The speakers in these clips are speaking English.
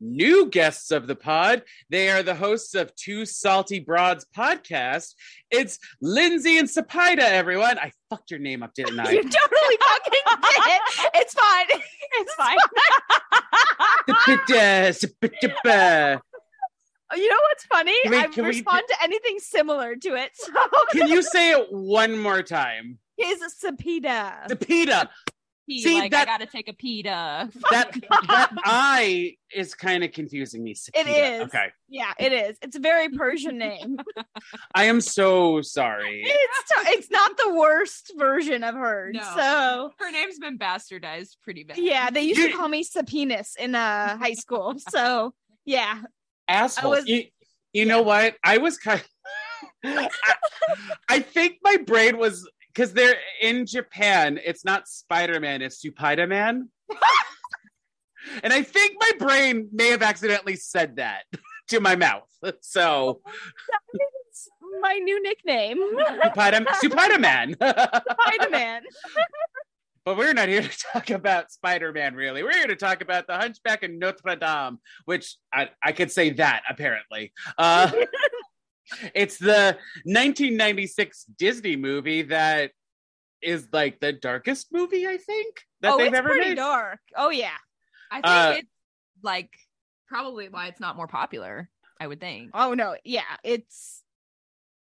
new guests of the pod. They are the hosts of Two Salty Broads podcast. It's Lindsay and Sapida, everyone. I fucked your name up, didn't I? You totally fucking did. It. It's fine. It's fine. You know what's funny? Can we- I can we- respond to anything similar to it. So Can you say it one more time? his Sapida. Sapida. Pee. See, like that- I gotta take a pee to. That that I is kind of confusing me. It Sapida. is. Okay. Yeah, it is. It's a very Persian name. I am so sorry. It's t- it's not the worst version of hers. No. So Her name's been bastardized pretty bad. yeah, they used You- to call me Sapinas in uh high school. So yeah. asshole. was- you, you know what? I was kind. I, I think my brain was because they're in Japan. It's not Spider Man. It's Supida Man. and I think my brain may have accidentally said that to my mouth. So my new nickname. Supida, Supida Man. But we're not here to talk about Spider Man, really. We're here to talk about The Hunchback of Notre Dame, which I, I could say that apparently. Uh, it's the 1996 Disney movie that is like the darkest movie, I think, that oh, they've it's ever pretty made. dark. Oh yeah. I think Uh, it's like probably why it's not more popular. I would think. Oh no. Yeah. It's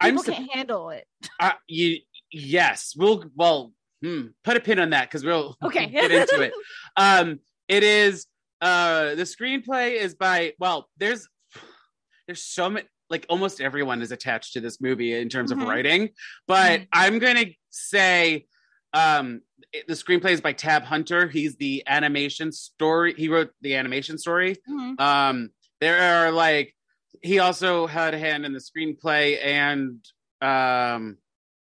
I'm people sup- can't handle it. uh, you, yes, we'll, well, hmm, put a pin on that because we'll Okay. get into it. Um, it is uh the screenplay is by well, there's there's so many like almost everyone is attached to this movie in terms Mhm. of writing, but Mhm. I'm gonna say um the screenplay is by Tab Hunter. He's the animation story. He wrote the animation story. Mhm. Um, there are like he also had a hand in the screenplay, and um,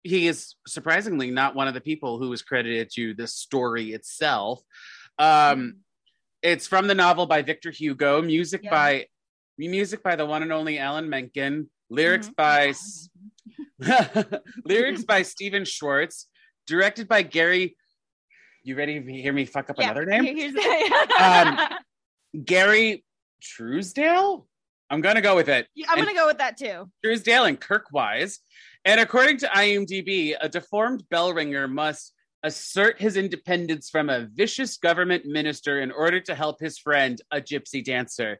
he is surprisingly not one of the people who was credited to the story itself. Um, it's from the novel by Victor Hugo, music Yeah. by music by the one and only Alan Menken, lyrics Mhm. by lyrics by Stephen Schwartz, directed by Gary. You ready to hear me fuck up Yeah, another name? here- here's the- Um, Gary Truesdale. I'm gonna go with it. Yeah, I'm and- gonna go with that too. Truesdale and Kirk Wise. And according to IMDb, a deformed bell ringer must assert his independence from a vicious government minister in order to help his friend, a gypsy dancer.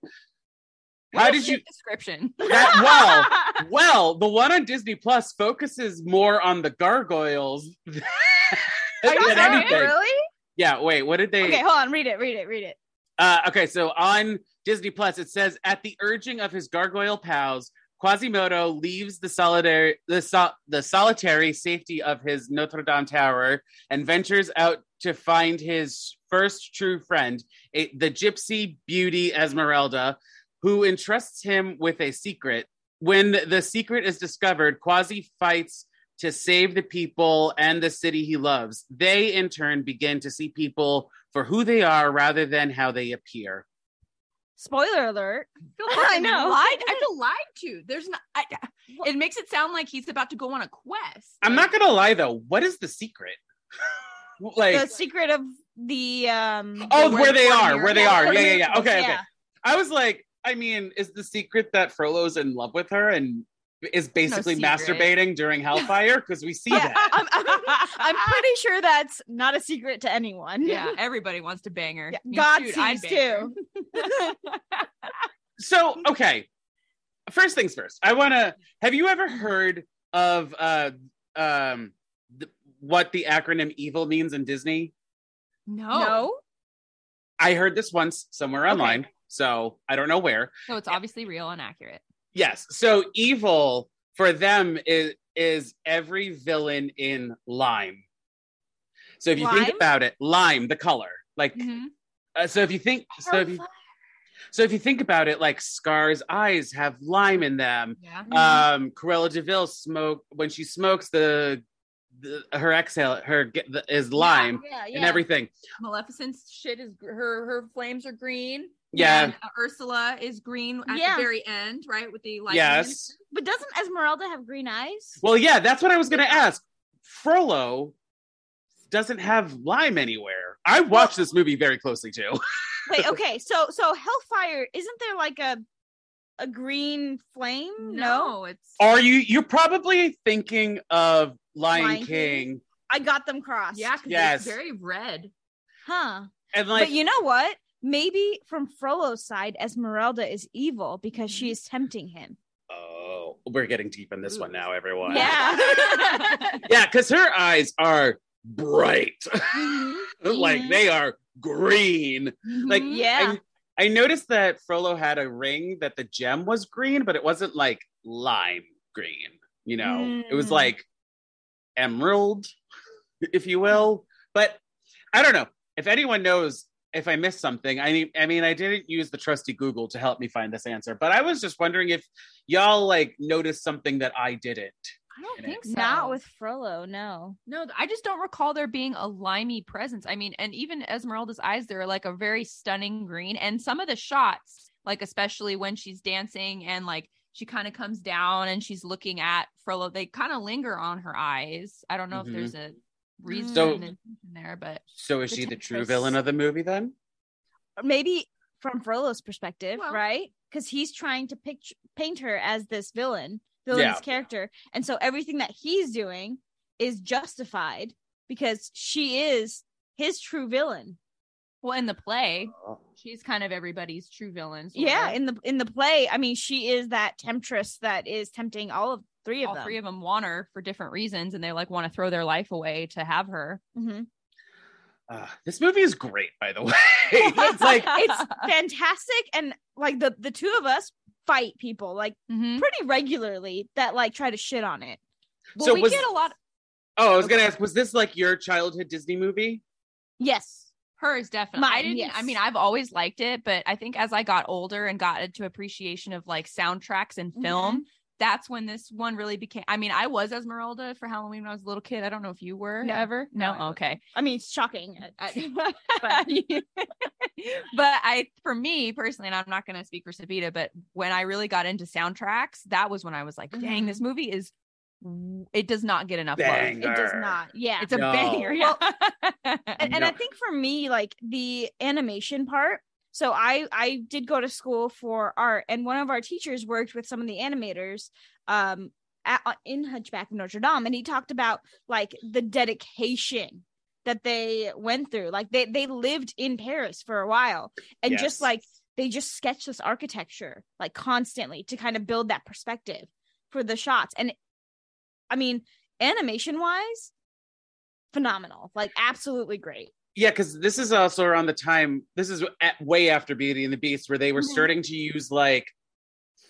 How did you? description? That well, well, the one on Disney Plus focuses more on the gargoyles than Are you than anything. Really? Yeah. Wait. What did they? Okay, hold on. Read it. Read it. Read it. Uh, okay, so on Disney Plus, it says at the urging of his gargoyle pals, Quasimodo leaves the solitary the, sol- the solitary safety of his Notre Dame tower and ventures out to find his first true friend, a, the gypsy beauty Esmeralda, who entrusts him with a secret. When the secret is discovered, Quasi fights to save the people and the city he loves. They, in turn, begin to see people for who they are rather than how they appear. Spoiler alert. I know. Lied. I feel lied to. There's not. I, it makes it sound like he's about to go on a quest. I'm not gonna lie though. What is the secret? like, the secret of the um oh, where where they are, mirror- where they Yeah, are. Yeah, yeah, yeah. miracles, Okay, okay. I was like, I mean, is the secret that Frollo's in love with her and is basically secret. masturbating during Hellfire? Because we see Yeah, that. I'm, I'm, I'm pretty sure that's not a secret to anyone. Yeah, everybody wants to bang her. Yeah, Me God too, I'd sees bang her. So, okay. First things first. I want to. Have you ever heard of uh um th- what the acronym EVIL means in Disney? No. No. I heard this once somewhere online, so I don't know where. So it's obviously real and accurate. Yes. So evil for them is is every villain in lime. So if you think about it, lime, the color, like Mhm. uh, so if you think so if you, So if you think about it, like Scar's eyes have lime in them. Yeah. Um, Cruella de Vil smoke when she smokes the, the her exhale her get the, is lime Yeah, yeah. and everything. Maleficent's shit is her her flames are green. Yeah. And, uh, Ursula is green at Yeah. the very end, right? With the lightning. Yes. But doesn't Esmeralda have green eyes? Well, yeah, that's what I was gonna ask. Frollo doesn't have lime anywhere. I watched this movie very closely too. Wait, okay. So so Hellfire, isn't there like a a green flame? No, it's Are you? You're probably thinking of Lion, Lion King. King? I got them crossed. Yeah, Yes. it's very red. Huh. and like but you know what? Maybe from Frollo's side, Esmeralda is evil because Mm-hmm. she is tempting him. oh, we're getting deep in this one now, everyone. Yeah. yeah, because her eyes are bright, Mhm. like Mhm. they are green. Like Mm-hmm. Yeah. I, I noticed that Frollo had a ring that the gem was green, but it wasn't like lime green. You know, it was Mm. like emerald, if you will. But I don't know if anyone knows if I missed something. I mean, I mean, I didn't use the trusty Google to help me find this answer, but I was just wondering if y'all like noticed something that I didn't. I don't in it. think so. Not with Frollo, no. No, I just don't recall there being a limey presence. I mean, and even Esmeralda's eyes, they're like a very stunning green. And some of the shots, like especially when she's dancing and like she kind of comes down and she's looking at Frollo, they kind of linger on her eyes. I don't know Mhm. if there's a reason So- and intention there, but So is she the true villain of the movie then? Maybe from Frollo's perspective, Well- right? Because he's trying to picture paint her as this villain, villain's Yeah. character. And so everything that he's doing is justified because she is his true villain. Well, in the play, she's kind of everybody's true villain. Yeah, of. in the in the play, I mean, she is that temptress that is tempting all of three of all them. three of them want her for different reasons, and they like want to throw their life away to have her. hmm Uh, this movie is great, by the way. it's like It's fantastic, and like the the two of us fight people like Mhm. pretty regularly that like try to shit on it. Well, So we was- get a lot. Of- oh, I was gonna ask, was this like your childhood Disney movie? Yes. Hers definitely. I didn't. I mean, I've always liked it, but I think as I got older and got into appreciation of like soundtracks and film, that's when this one really became. I mean, I was Esmeralda for Halloween when I was a little kid. I don't know if you were No. ever. No, No. I okay. I mean, it's shocking. I- but, but I, for me personally, and I'm not going to speak for Sabita, but when I really got into soundtracks, that was when I was like, dang, Mhm. this movie is. It does not get enough love. It does not. Yeah. It's a No. banger. Yeah. and, and I think for me, like the animation part. So I I did go to school for art, and one of our teachers worked with some of the animators um at, uh, in Hunchback of Notre Dame, and he talked about like the dedication that they went through. Like they they lived in Paris for a while, and Yes. just like they just sketched this architecture like constantly to kind of build that perspective for the shots. And I mean, animation wise, phenomenal, like absolutely great. Yeah, because this is also around the time. This is at, way after Beauty and the Beast, where they were Mhm. starting to use like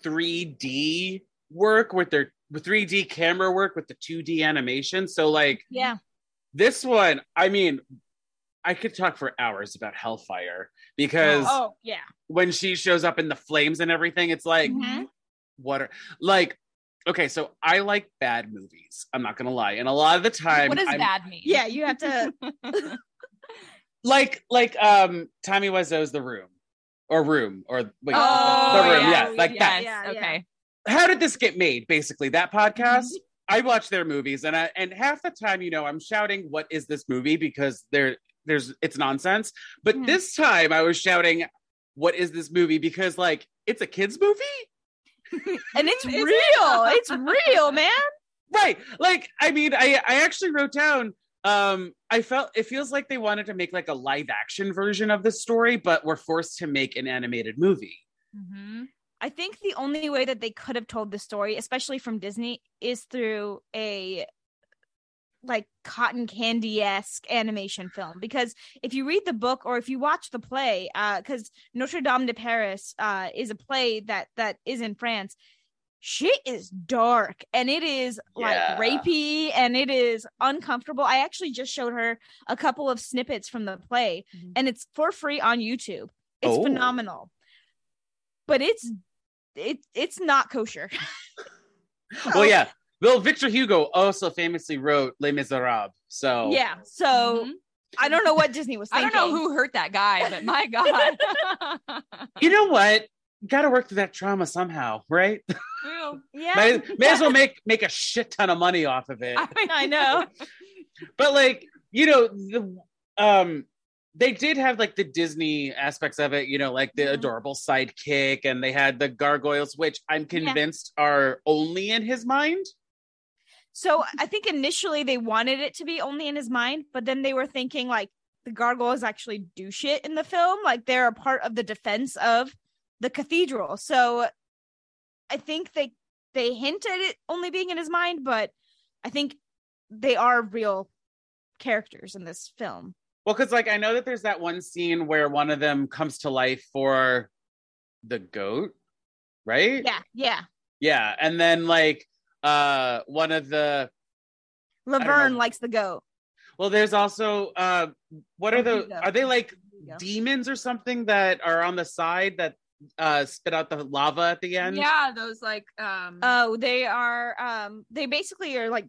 3D work with their with 3D camera work with the 2D animation. So like Yeah. this one, I mean, I could talk for hours about Hellfire because Oh yeah. when she shows up in the flames and everything, it's like Mhm. what are like. Okay, so I like bad movies. I'm not gonna lie, and a lot of the time, what does I'm- bad mean? Yeah, you have to. like like um Tommy Wiseau's The Room or Room or wait Oh, The Room yeah. yeah like that yes. Yeah, yeah. okay. how did this get made basically that podcast Mm-hmm. I watch their movies and I and half the time you know I'm shouting what is this movie because there there's it's nonsense but Mhm. this time I was shouting what is this movie because like it's a kids movie and it's real. it? It's real, man. right like i mean i i actually wrote down um i felt it feels like they wanted to make like a live action version of the story but were forced to make an animated movie Mm-hmm. I think the only way that they could have told the story, especially from Disney, is through a like cotton candy esque animation film. Because if you read the book or if you watch the play, because Notre Dame de Paris uh, is a play that that is in France, shit is dark and it is like Yeah. rapey and it is uncomfortable. I actually just showed her a couple of snippets from the play, Mhm. and it's for free on YouTube. It's Oh. phenomenal. but it's it it's not kosher. Well, yeah. Well, Victor Hugo also famously wrote Les Miserables. So Yeah. So Mhm. I don't know what Disney was I don't know who hurt that guy, but my God. you know what? Got to work through that trauma somehow, right? True. Yeah. may, may as well make make a shit ton of money off of it. I know. but like you know the um they did have like the disney aspects of it you know like the Mhm. adorable sidekick and they had the gargoyles which i'm Yeah. convinced are only in his mind So I think initially they wanted it to be only in his mind, but then they were thinking like the gargoyles actually do shit in the film, like they're a part of the defense of the cathedral. So I think they they hint at it only being in his mind, but I think they are real characters in this film. well because like i know that there's that one scene where one of them comes to life for the goat right Yeah, yeah. yeah and then like uh one of the Laverne likes the goat. well there's also uh what are the are they like demons or something that are on the side that uh spit out the lava at the end Yeah, those like um Oh, they are um they basically are like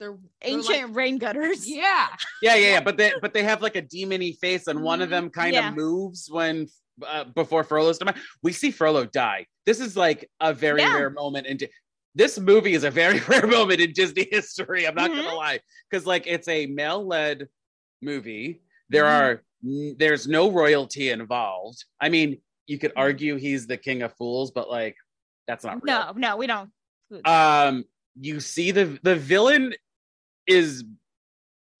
they're ancient they're rain gutters. yeah. Yeah, yeah, yeah. But they but they have like a demony face, and one of Mhm. them kind Yeah. of moves when uh, before Frollo's demise. We see Frollo die. This is like a very Yeah. rare moment in Di- this movie is a very rare moment in Disney history. I'm not Mhm. gonna lie, because like it's a male led movie. There Mhm. are there's no royalty involved. I mean, you could argue he's the king of fools, but like that's not real. No, no, we don't. um you see the the villain is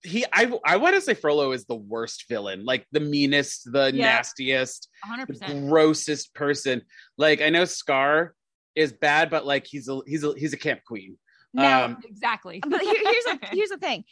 he i i want to say frollo is the worst villain like the meanest the Yeah. nastiest 100%. the grossest person like i know scar is bad but like he's a he's a he's a camp queen Now, um Exactly. but here, here's the here's the thing.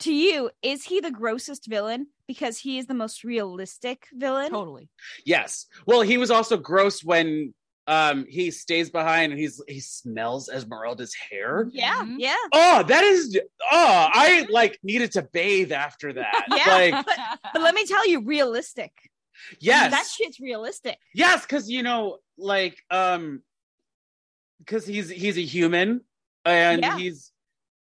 To you, is he the grossest villain because he is the most realistic villain? totally. yes well he was also gross when um he stays behind and he's he smells esmeralda's hair Yeah, Mhm. yeah. oh that is oh i like needed to bathe after that Yeah. like But let me tell you, realistic. yes that shit's realistic. Yes, because you know, like, um, because he's he's a human, and Yeah. he's,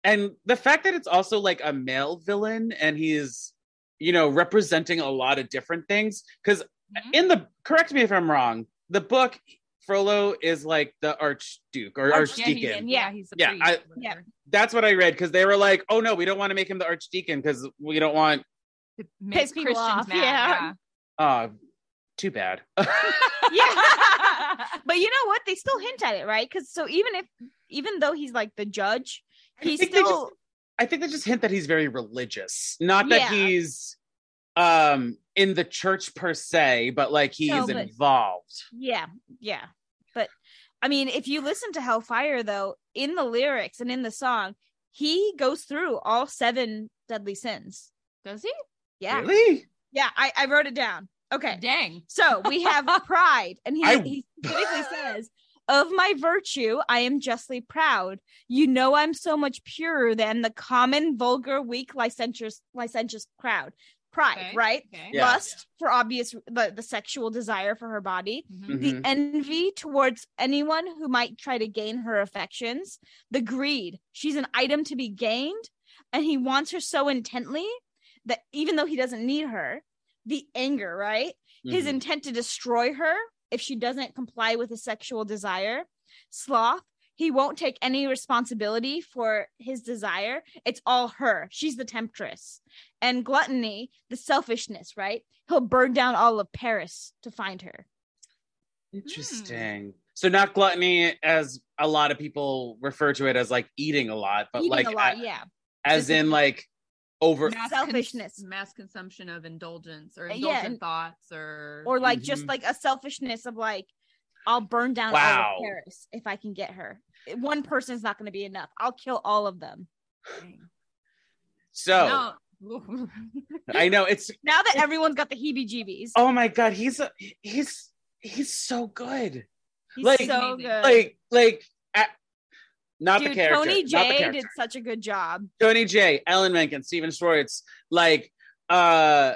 and the fact that it's also like a male villain, and he's, you know, representing a lot of different things. Because Mhm. in the correct me if I'm wrong, the book Frollo is like the archduke or Archdeacon, archdeacon. Yeah, yeah. he's a Yeah, priest I- or whatever. That's what I read because they were like, "Oh no, we don't want to make him the archdeacon because we don't want." To make Piss people Christians off, mad, yeah. Uh, too bad. Yeah. But you know what? They still hint at it, right? Because so even if even though he's like the judge, I he's think still just- I think they just hint that he's very religious. Not that Yeah. he's um in the church per se, but like he's No, but- involved. Yeah, yeah. But I mean, if you listen to Hellfire though, in the lyrics and in the song, he goes through all seven deadly sins. Does he? Yeah. Really? Yeah, I, I wrote it down. Okay. Dang. So we have pride, and he, I- he specifically says, Of my virtue, I am justly proud. You know, I'm so much purer than the common, vulgar, weak, licentious, licentious crowd. Pride, Okay. right? Okay. Yeah. Lust for obvious, the, the sexual desire for her body, Mhm. the Mhm. envy towards anyone who might try to gain her affections, the greed. She's an item to be gained, and he wants her so intently that even though he doesn't need her, the anger, right? His Mhm. intent to destroy her if she doesn't comply with his sexual desire. Sloth, he won't take any responsibility for his desire. It's all her. She's the temptress. And gluttony, the selfishness, right? He'll burn down all of Paris to find her. Interesting. So not gluttony as a lot of people refer to it as like eating a lot, but Eating like a lot, yeah. as in like over Mass Selfishness. cons- mass consumption of indulgence or yeah, indulgent and- thoughts or Or like just Mhm. like a selfishness of like, I'll burn down all of Paris if I can get her. One person's not going to be enough. I'll kill all of them. So No. I know it's Now that everyone's got the heebie-jeebies, oh my god, he's a, he's he's so good. he's like- so good. Like like at, not Dude, the character. Tony Jay did such a good job. Tony Jay, Alan Menken, Stephen Schwartz, like uh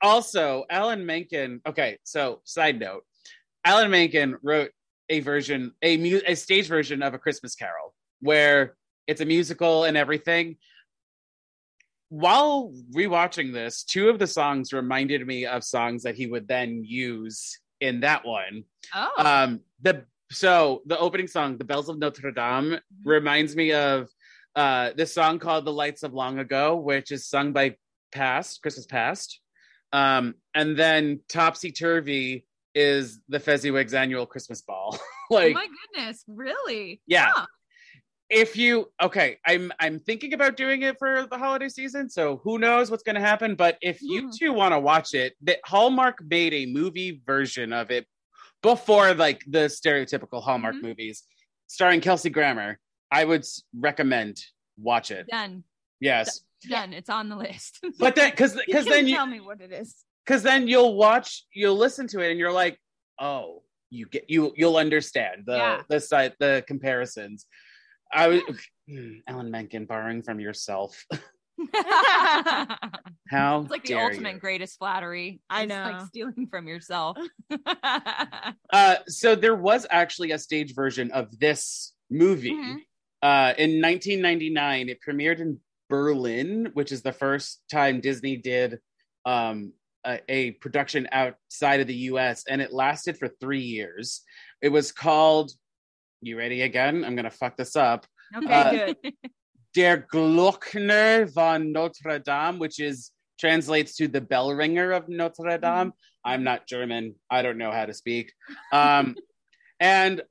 also Alan Menken. Okay, so side note. Alan Menken wrote a version, a mu- a stage version of A Christmas Carol, where it's a musical and everything. While rewatching this, two of the songs reminded me of songs that he would then use in that one. Oh, Um, the so the opening song, "The Bells of Notre Dame," reminds me of uh, this song called "The Lights of Long Ago," which is sung by Past Christmas Past, um, and then "Topsy Turvy" is the Fezziwig's annual Christmas ball. like, oh my goodness, really? Yeah. Huh. if you okay, I'm I'm thinking about doing it for the holiday season, so who knows what's going to happen. But if you Mhm. two want to watch it, the Hallmark made a movie version of it before like the stereotypical Hallmark Mhm. movies, starring Kelsey Grammer. I would recommend watch it. Done. Yes, Done. It's on the list. but then because because then you tell me what it is. because then you'll watch you'll listen to it and you're like oh you get you you'll understand the Yeah. the side the comparisons i was Hmm, alan menken borrowing from yourself how It's like the dare ultimate you. greatest flattery. I know. like stealing from yourself. uh so there was actually a stage version of this movie Mhm. uh in 1999 it premiered in berlin which is the first time disney did um a, a production outside of the us and it lasted for three years it was called you ready again i'm gonna fuck this up Okay, Uh, good. Der glockner von notre dame which is translates to the bell ringer of notre dame. I'm not german. I don't know how to speak. Um and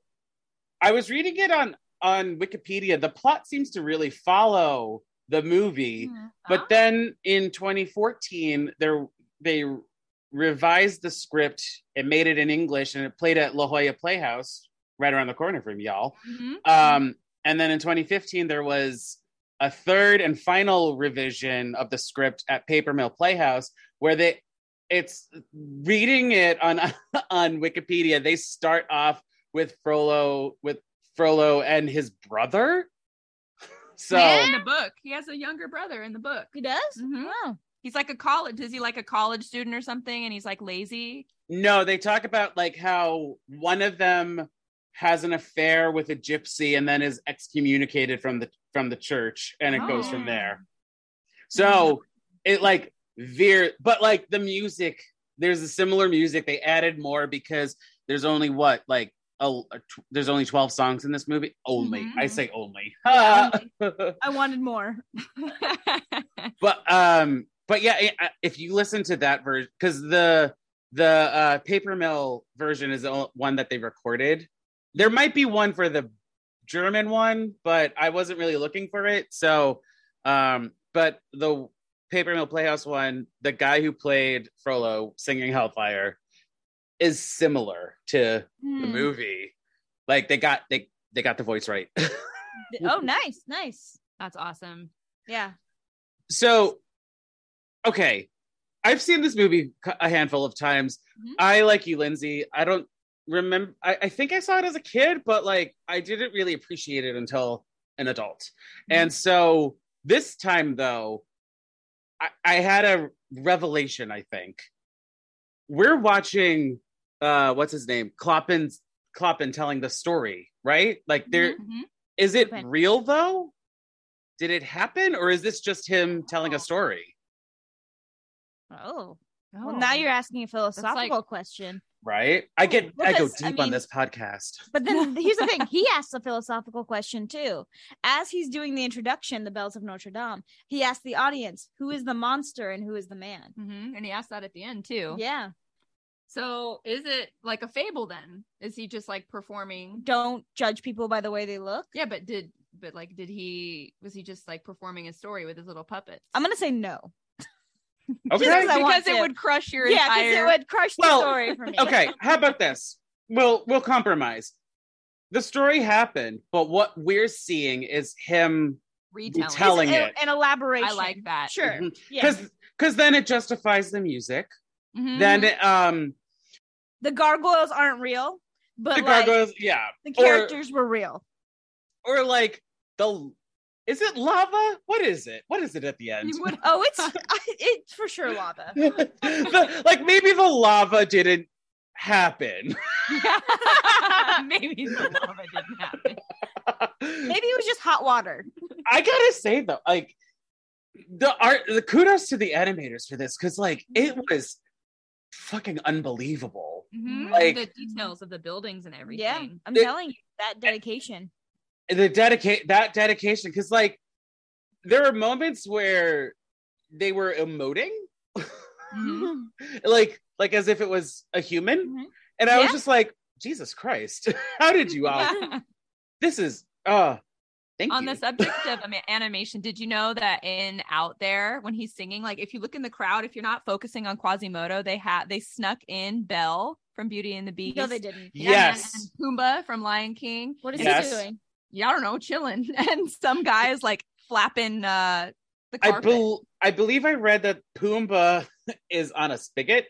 i was reading it on on wikipedia. The plot seems to really follow the movie. Mhm. but then in 2014 there they revised the script. And made it in english and it played at la jolla playhouse right around the corner from y'all. Mhm. um, and then in 2015, there was a third and final revision of the script at Paper Mill Playhouse, where they it's reading it on on Wikipedia. They start off with Frollo with Frollo and his brother. So in the book, he has a younger brother in the book. He does? Mhm. Oh. He's like a college. Is he like a college student or something? And he's like lazy. no, they talk about like how one of them has an affair with a gypsy and then is excommunicated from the from the church, and it goes from Oh. there. So it like veer, but like the music, there's a similar music. They added more because there's only what like a, a tw- there's only 12 songs in this movie. Only I Mhm. say only. Yeah, I wanted more. but um, but yeah, i- if you listen to that version, because the the uh, paper mill version is the one that they recorded. There might be one for the German one, but I wasn't really looking for it. So, um, but the Paper Mill Playhouse one, the guy who played Frollo singing Hellfire is similar to the Hmm. movie. Like they got they they got the voice right. Oh, nice, nice. That's awesome. Yeah. so, okay, I've seen this movie a handful of times. Mhm. I like you, Lindsay. I don't remember. I, I think I saw it as a kid, but like I didn't really appreciate it until an adult. And so this time, though, I, I had a revelation. I think we're watching. Uh, what's his name? Clopin's Clopin telling the story, right? Like there Mhm. is it Okay. real though? Did it happen, or is this just him telling Oh. a story? Oh. Oh. Well, now you're asking a philosophical like- question. Right? I get I go Because, I deep on this podcast. But then here's the thing he asks a philosophical question too. As he's doing the introduction, The Bells of Notre Dame, he asks the audience, who is the monster and who is the man? Mhm. And he asked that at the end too. Yeah. So is it like a fable then? Is he just like performing? Don't judge people by the way they look. Yeah, but did but like did he was he just like performing a story with his little puppets? I'm going to say no. Okay. Just 'cause I because it to. would crush your yeah, because entire it would crush the Well, story for me. okay, how about this? We'll we'll compromise. The story happened, but what we're seeing is him retelling. Telling It's it. an elaboration. I like that. Sure. Mhm. Yeah. because because then it justifies the music. Mhm. Then it, um The gargoyles aren't real, but the like gargoyles, yeah, the Or- characters were real. or like the is it lava? What is it? What is it at the end? Would- Oh, it's it's for sure lava. The- like maybe the lava didn't happen. Maybe the lava didn't happen. Maybe it was just hot water. I gotta say though, like the art, the kudos to the animators for this because like it was fucking unbelievable. Mhm. Like- the details of the buildings and everything. Yeah, I'm It- telling you that dedication. The dedicate that dedication because like there are moments where they were emoting, Mhm. like like as if it was a human, Mhm. and I was just like, Jesus Christ, how did you all? This is uh, thank On you. the subject of animation, did you know that in Out There, when he's singing, like if you look in the crowd, if you're not focusing on Quasimodo, they had they snuck in Belle from Beauty and the Beast. No, they didn't. Yeah, yes. and Pumbaa from Lion King. What is Yes. he doing? Yeah, I don't know, chilling, and some guys like flapping uh the I carpet. bel I believe I read that Pumbaa is on a spigot.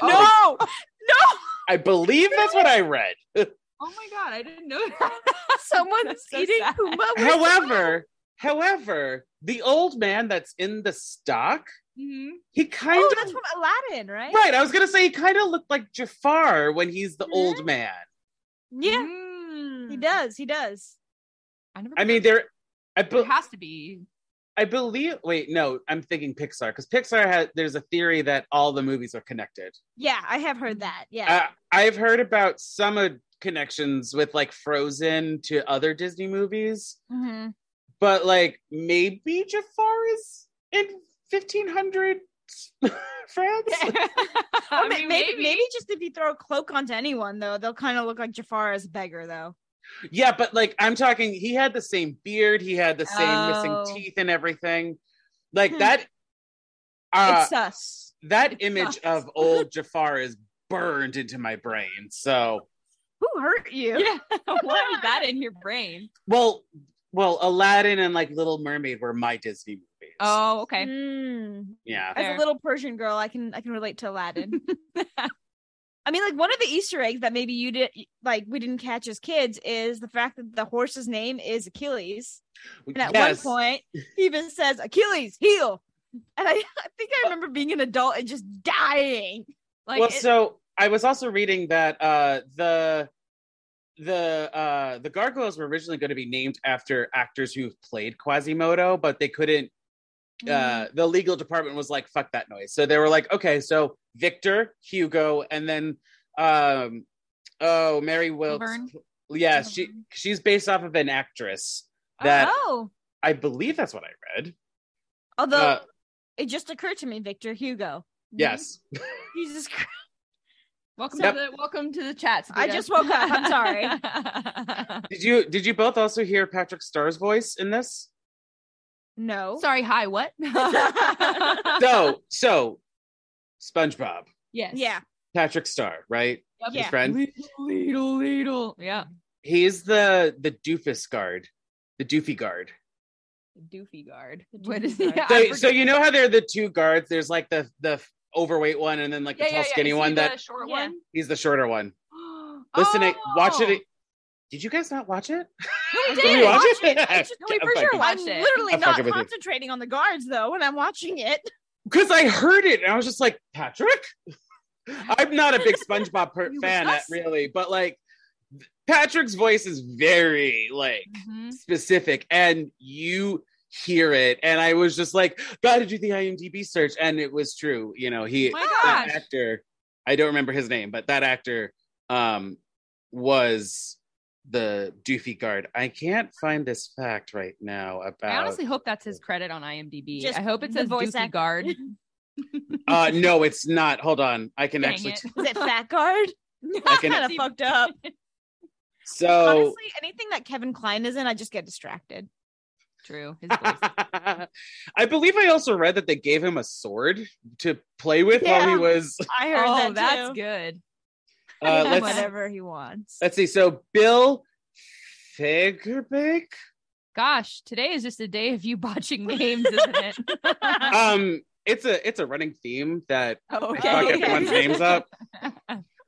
Oh. No, no. I believe that's what I read. Oh my god, I didn't know that. Someone's so eating sad. Pumbaa. with- however, however, the old man that's in the stock, Mhm. he kind Oh, of that's from Aladdin, right? right. I was gonna say he kind of looked like Jafar when he's the Mhm. old man. Yeah, Mm. he does. He does. I never. I mean, there. I, there be- has to be. I believe. Wait, no, I'm thinking Pixar because Pixar has. There's a theory that all the movies are connected. Yeah, I have heard that. Yeah. Uh, I've heard about some of connections with like Frozen to other Disney movies. Mhm. but like maybe Jafar is in 1500 France. I Or ma- mean, maybe, maybe just if you throw a cloak onto anyone, though, they'll kind of look like Jafar as a beggar, though. Yeah, but like I'm talking, he had the same beard, he had the same Oh. missing teeth and everything. Like Hmm. that. Uh, it's sus. that it's image us. of old Jafar is burned into my brain. So, Who hurt you? Yeah. Why is that in your brain? well, well, Aladdin and like Little Mermaid were my Disney movies. Oh, okay. Mm. yeah. As Fair. a little Persian girl, I can I can relate to Aladdin. I mean, like one of the Easter eggs that maybe you did like we didn't catch as kids is the fact that the horse's name is Achilles. And at Yes. one point, he even says Achilles, heel. And I, I think I remember being an adult and just dying. Like, well, it- so I was also reading that uh, the the uh, the gargoyles were originally going to be named after actors who played Quasimodo, but they couldn't. Uh, the legal department was like, "Fuck that noise," so they were like, "Okay, so Victor, Hugo, and then um, oh, Mary Wickes." Laverne? Yeah, she she's based off of an actress that oh, I believe that's what I read. although Uh, it just occurred to me, Victor Hugo. yes, Jesus Christ. welcome Yep. to the welcome to the chat. I Sabina. just woke up. I'm sorry. did you did you both also hear Patrick Star's voice in this? No. Sorry. Hi. What? So so SpongeBob. yes. Yeah. Patrick Star, right? Yep. His Yeah. friend. Little, little. Yeah. He's the the doofus guard, the doofy guard. Doofy guard. The What doofy guard. yeah, So, so you know how they're the two guards. There's like the the overweight one, and then like the yeah, tall, yeah, yeah. skinny Is he one. the That short Yeah. one. he's the shorter one. Listen, it watch Oh! it. Did you guys not watch it? No, we Did did. we watch Watch it? it. I just- no, we I'm for sure watched Watched I'm it. literally I'm not fucking with you. concentrating on the guards though when I'm watching it. Because I heard it, and I was just like, Patrick. I'm not a big SpongeBob per- fan, at, really, but like Patrick's voice is very like Mhm. specific and you hear it and i was just like gotta do the imdb search and it was true you know he Oh my that gosh. actor i don't remember his name but that actor um was the doofy guard i can't find this fact right now about I honestly hope that's his credit on IMDb. Just I hope it the says voice Doofy actor. Guard. uh no it's not hold on i can Dang actually it. Is it Fat Guard? I can- kind of fucked up. so Honestly, anything that Kevin Kline is in, I just get distracted. True. His voice. i believe i also read that they gave him a sword to play with while he was I heard oh, that that's good. Uh let's Whatever he wants. Let's see. So Bill Fagerbeck. Gosh, today is just a day of you botching names, isn't it? Um, it's a it's a running theme that oh, I fuck everyone's names up.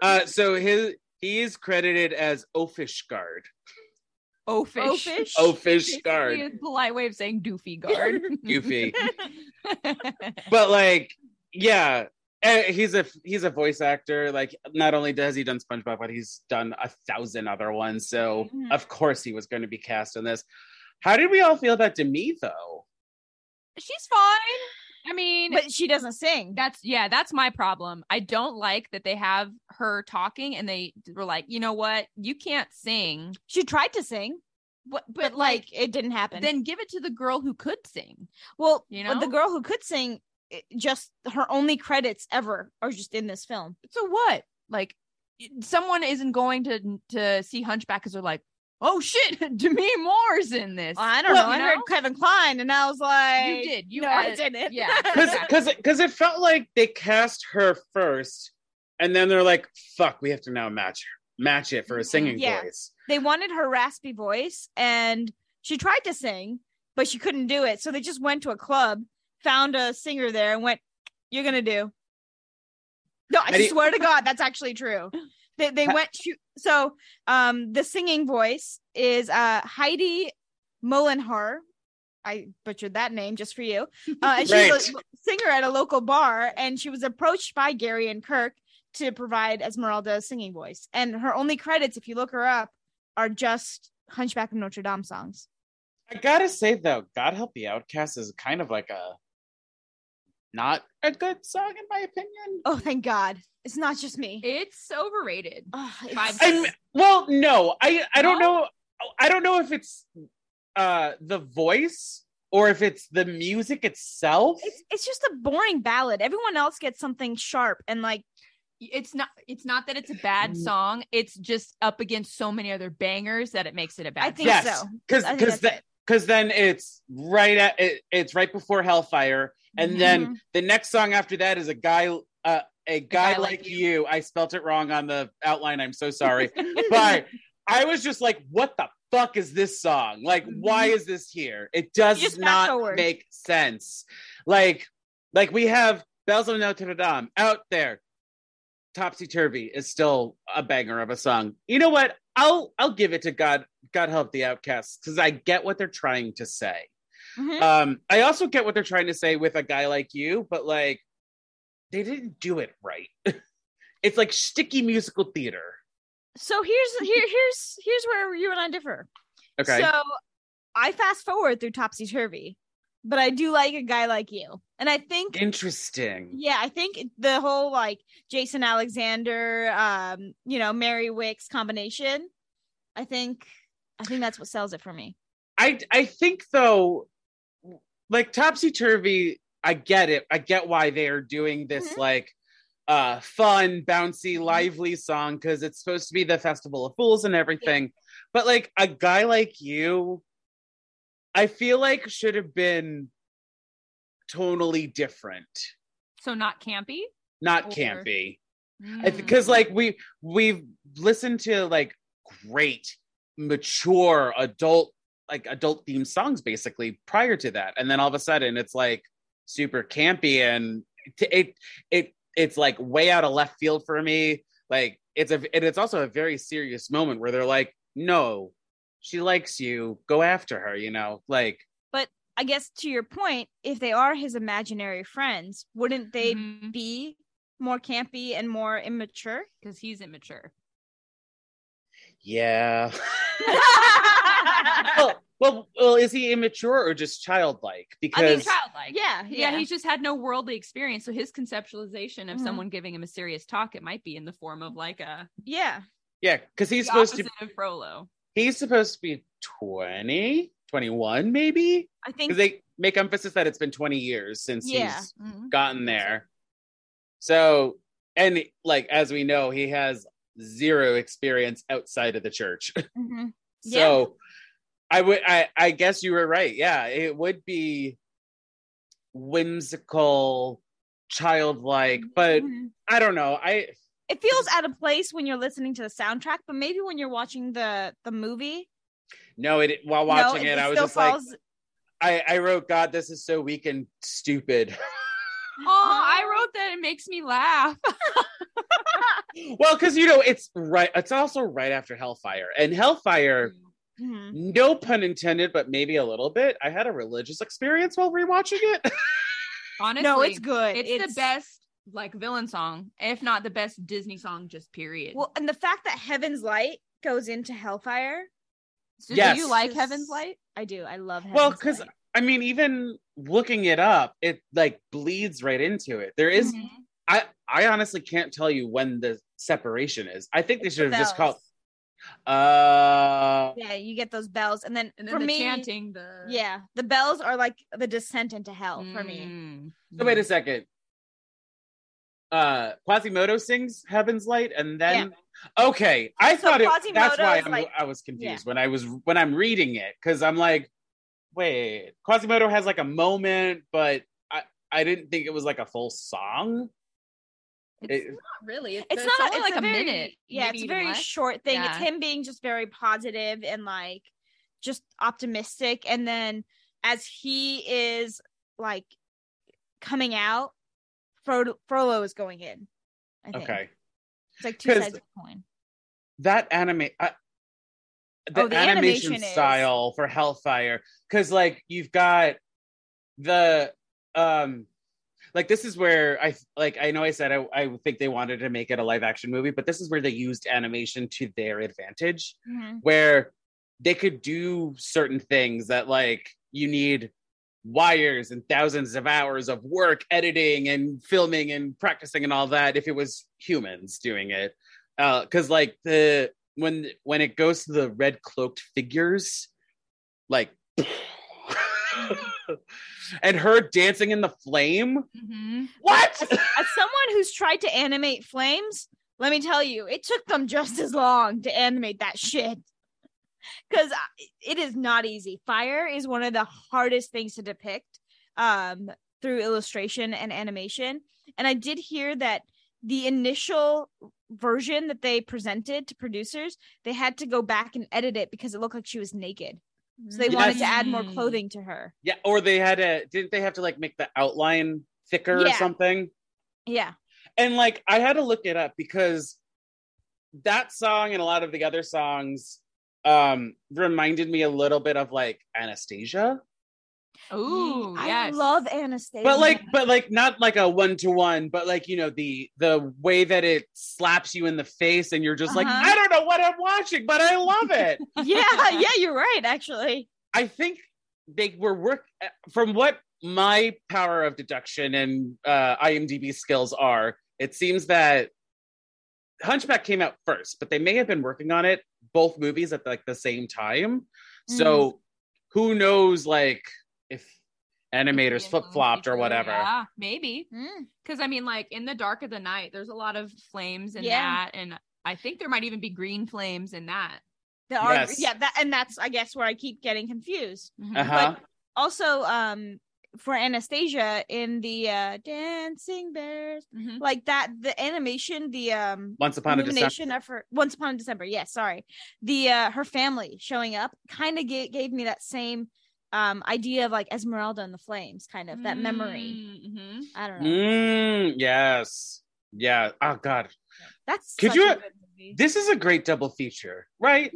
Uh, so his he's credited as Oafish Guard. Oh, fish. Oafish? Oafish Basically Guard. a polite way of saying doofy guard. Goofy. But like, yeah, And he's a he's a voice actor. Like not only does he done SpongeBob, but he's done a thousand other ones. So Mhm. of course he was going to be cast in this. How did we all feel about Demi though? She's fine. I mean, But she doesn't sing. that's yeah, that's my problem. I don't like that they have her talking and they were like, you know what, you can't sing. She tried to sing, But but, but like, like, it didn't happen. then give it to the girl who could sing. well, you know, the girl who could sing, it- just her only credits ever are just in this film. So what? Like, someone isn't going to to see Hunchback because they're like, oh shit, Demi Moore's in this. I don't Well, know. I you heard? Kevin Kline, and I was like, you did. You no, had- I didn't. Yeah, Because because because it felt like they cast her first, and then they're like, "Fuck, we have to now match her, match it for a mm-hmm. singing Yeah. voice." they wanted her raspy voice, and she tried to sing, but she couldn't do it. So they just went to a club, found a singer there, and went, "You're gonna do." No, I swear to God, that's actually true. They they went to so um the singing voice is uh Heidi Mullenhar. I butchered that name just for you. Uh, and she's Right. a singer at a local bar, and she was approached by Gary and Kirk to provide Esmeralda's singing voice. And her only credits, if you look her up, are just Hunchback of Notre Dame songs. I gotta say though, "God Help the Outcast" is kind of like a not a good song in my opinion. Oh, thank God. It's not just me. it's overrated. Oh, it's- I'm well, no, I I don't know. I don't know if it's uh the voice or if it's the music itself. it's, it's just a boring ballad. Everyone else gets something sharp and like It's not. It's not that it's a bad Mm. song. It's just up against so many other bangers that it makes it a bad. I think song. yes, so. because because because then it's right at it, it's right before Hellfire, and then Mhm. the next song after that is a guy uh a guy, Guy like, Like you. You. I spelt it wrong on the outline. I'm so sorry, but I was just like, what the fuck is this song? Like, why is this here? It does Mm-hmm. Not forward. make sense. Like, like we have Bells of Notre Dame out there. Topsy Turvy is still a banger of a song. You know what? I'll I'll give it to God. God help the outcasts because I get what they're trying to say. Mhm. Um, I also get what they're trying to say with a guy like you, but like they didn't do it right. it's like sticky musical theater. so here's here here's here's where you and I differ. Okay. So I fast forward through Topsy Turvy, but I do like a guy like you. And I think Interesting. yeah, I think the whole like Jason Alexander, um, you know, Mary Wickes combination, I think I think that's what sells it for me. I I think though, like Topsy Turvy, I get it. I get why they are doing this Mhm. like uh fun, bouncy, lively song because it's supposed to be the Festival of Fools and everything. But like a guy like you, I feel like should have been tonally different, So not campy. not Or- campy. Mm. because like we we've listened to like great mature adult like adult theme songs basically prior to that and then all of a sudden it's like super campy and it it, it it's like way out of left field for me like it's a and it's also a very serious moment where they're like no she likes you go after her you know like But I guess to your point, if they are his imaginary friends, wouldn't they Mhm. be more campy and more immature? because he's immature. Yeah well, well well is he immature or just childlike because I mean, childlike. Yeah, yeah, yeah. He's just had no worldly experience, so his conceptualization of Mhm. someone giving him a serious talk, it might be in the form of like a Yeah. Yeah, because he's the supposed opposite to of Frollo. he's supposed to be 20, 21 maybe? I think they make emphasis that it's been 20 years since Yeah. he's Mhm. gotten there. So and like as we know, he has zero experience outside of the church. Mhm. so I would I, I guess you were right. Yeah, it would be whimsical, childlike, but Mhm. I don't know. I it feels out of place when you're listening to the soundtrack, but maybe when you're watching the the movie, no, it while no, watching it, I was still just like. I, I wrote, God, this is so weak and stupid. Oh, I wrote that it makes me laugh. well, because you know, it's right, it's also right after Hellfire. And Hellfire, Mhm. no pun intended, but maybe a little bit. I had a religious experience while rewatching it. Honestly, No, it's good. It's, the best like villain song, if not the best Disney song, just period. Well, and the fact that Heaven's Light goes into Hellfire, So Yes. do you like Heaven's Light? I do. I love Heaven's well, because I mean, even looking it up, it like bleeds right into it. There is- Mhm. I I honestly can't tell you when the separation is. I think they It's should the have just called. bells. Uh, Yeah, you get those bells, and then And then for the me, chanting, the yeah, the bells are like the descent into hell for me. Mm. so wait a second. Uh, Quasimodo sings "Heaven's Light," and then okay, I So thought it. That's why I'm, like- I was confused when I was when I'm reading it because I'm like, wait, Quasimodo has like a moment, but I I didn't think it was like a full song. It's It- not really. It's, It's it's not only it's like a, very- minute. Yeah, it's a very less. short thing. It's him being just very positive and like just optimistic, and then as he is like coming out, Frodo, Frollo is going in. I think. Okay. it's like two sides of the coin. that anime I, the, Oh, the animation, animation is- style for hellfire because like you've got the um like this is where i like i know i said I, I think they wanted to make it a live action movie but this is where they used animation to their advantage Mhm. where they could do certain things that like you need wires and thousands of hours of work editing and filming and practicing and all that if it was humans doing it uh because like the when when it goes to the red cloaked figures like and her dancing in the flame Mhm. what As someone who's tried to animate flames, let me tell you, it took them just as long to animate that shit. Because it is not easy. Fire is one of the hardest things to depict um, through illustration and animation. And I did hear that the initial version that they presented to producers, they had to go back and edit it because it looked like she was naked. So they wanted to add more clothing to her. yeah or they had to didn't they have to like make the outline thicker or something Yeah. and like I had to look it up because that song and a lot of the other songs um reminded me a little bit of like Anastasia Ooh, I yes. love Anastasia. but like but like not like a one to one but like you know the the way that it slaps you in the face and you're just like Uh-huh. I don't know what I'm watching but I love it yeah, yeah, you're right, actually. I think they were work from what my power of deduction and uh, IMDb skills are. It seems that Hunchback came out first, but they may have been working on it both movies at like the same time. So who knows, like if animators flip flopped or whatever. Yeah, maybe. Mm. Because I mean, like in the dark of the night, there's a lot of flames in Yeah. that, and I think there might even be green flames in that. The art, Yes. yeah, that and that's I guess where I keep getting confused. Mhm. Uh huh. Also, um, for Anastasia in the uh Dancing Bears, Mhm. like that, the animation, the um Once upon a December. of her Once Upon a December. Yes, sorry, the uh her family showing up kind of gave, gave me that same um idea of like Esmeralda and the Flames, kind of that memory. Mhm. I don't know. Mm, yes. Yeah. Oh God. That's Could you- a good movie. This is a great double feature, right?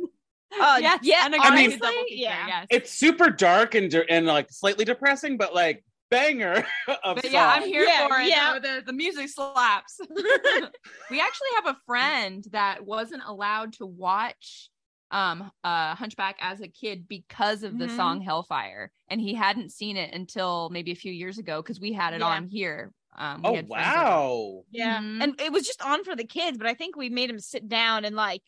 Uh, Yes, yeah, and a I mean- feature, yeah. yes. It's super dark and de- and like slightly depressing, but like banger of But yeah, I'm here Yeah, for it. yeah. The, the, the music slaps. we actually have a friend that wasn't allowed to watch um uh Hunchback as a kid because of the Mhm. song Hellfire, and he hadn't seen it until maybe a few years ago because we had it Yeah. on here. Um, we Oh had wow. Yeah. Mhm. And it was just on for the kids, but I think we made him sit down and like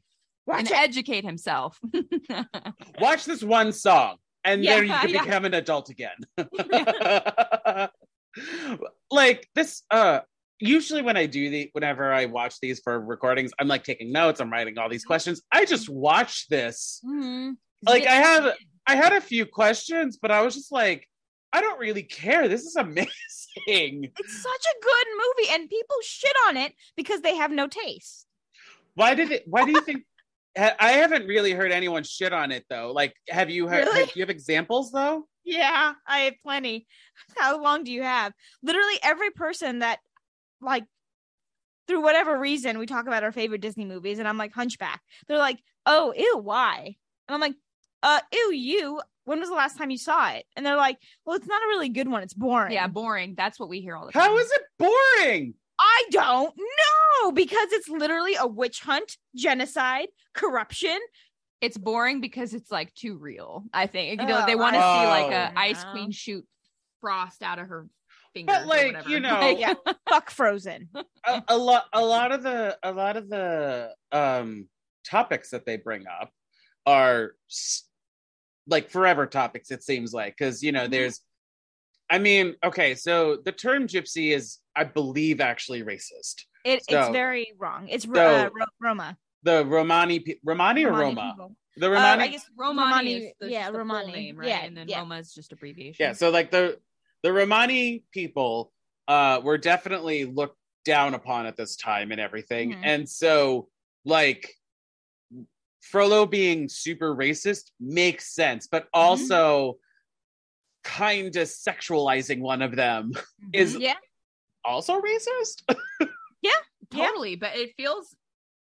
watch and it. educate himself. Watch this one song and Yeah, then you can yeah. become an adult again. like this uh usually when I do the whenever I watch these for recordings, I'm like taking notes, I'm writing all these questions. I just watched this. Mhm. Like I have I had a few questions, but I was just like, I don't really care. This is amazing. It's such a good movie, and people shit on it because they have no taste. Why did it why do you think I haven't really heard anyone shit on it though. Like, have you heard? Really? Do you have examples though? Yeah, I have plenty. How long do you have? Literally every person that, like, through whatever reason, we talk about our favorite Disney movies, and I'm like Hunchback. They're like, "Oh, ew, why?" And I'm like, "Uh, ew, you. When was the last time you saw it?" And they're like, "Well, it's not a really good one. It's boring." yeah, boring. That's what we hear all the time. How is it boring? I don't know because it's literally a witch hunt, genocide, corruption. It's boring because it's like too real. I think you know they Oh, want to I see like know. a ice queen shoot frost out of her fingers. or like, whatever. you know- Like, Yeah, fuck Frozen. a, a lot a lot of the a lot of the um topics that they bring up are like forever topics it seems like because you know Mhm. there's i mean okay so the term gypsy is i believe actually racist It, So- it's very wrong. It's so- uh, Roma. the romani pe- romani or roma people. the Uh, romani I guess Romani, Romani, is the, yeah, the full Romani. name, right? Yeah, and then yeah. Roma is just abbreviation. yeah so like the the romani people uh were definitely looked down upon at this time and everything Mhm. and so like frollo being super racist makes sense but also kind of sexualizing one of them is Yeah. also racist yeah, totally, but it feels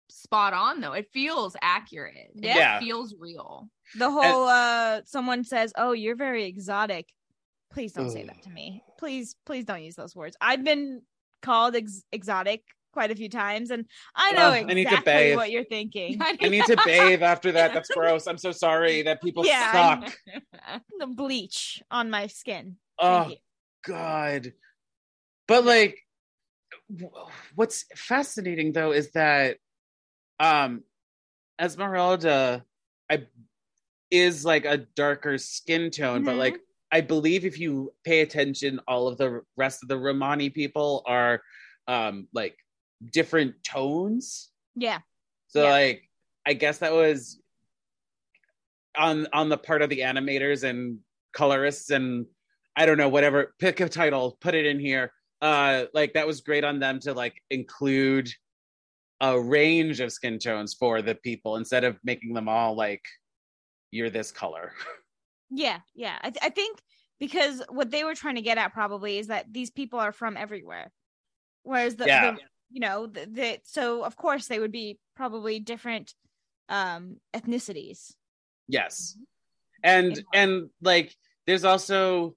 spot on though. It feels accurate. It Yeah. feels real. The whole uh someone says, "Oh, you're very exotic." Please don't say that to me. Please, please don't use those words. I've been called ex- exotic quite a few times and I know Ugh, I need to exactly bathe. what you're thinking. i need to bathe after that that's gross i'm so sorry that people Yeah, suck the bleach on my skin. oh god but like what's fascinating though is that um esmeralda i is like a darker skin tone but Mhm. like i believe if you pay attention all of the rest of the romani people are um like different tones Yeah. so Yeah. like i guess that was on on the part of the animators and colorists and I don't know whatever pick a title put it in here uh like that was great on them to like include a range of skin tones for the people instead of making them all like you're this color Yeah, yeah. I, th- I think because what they were trying to get at probably is that these people are from everywhere, whereas the, Yeah. the you know the, the so of course they would be probably different um ethnicities. yes and Yeah. and like there's also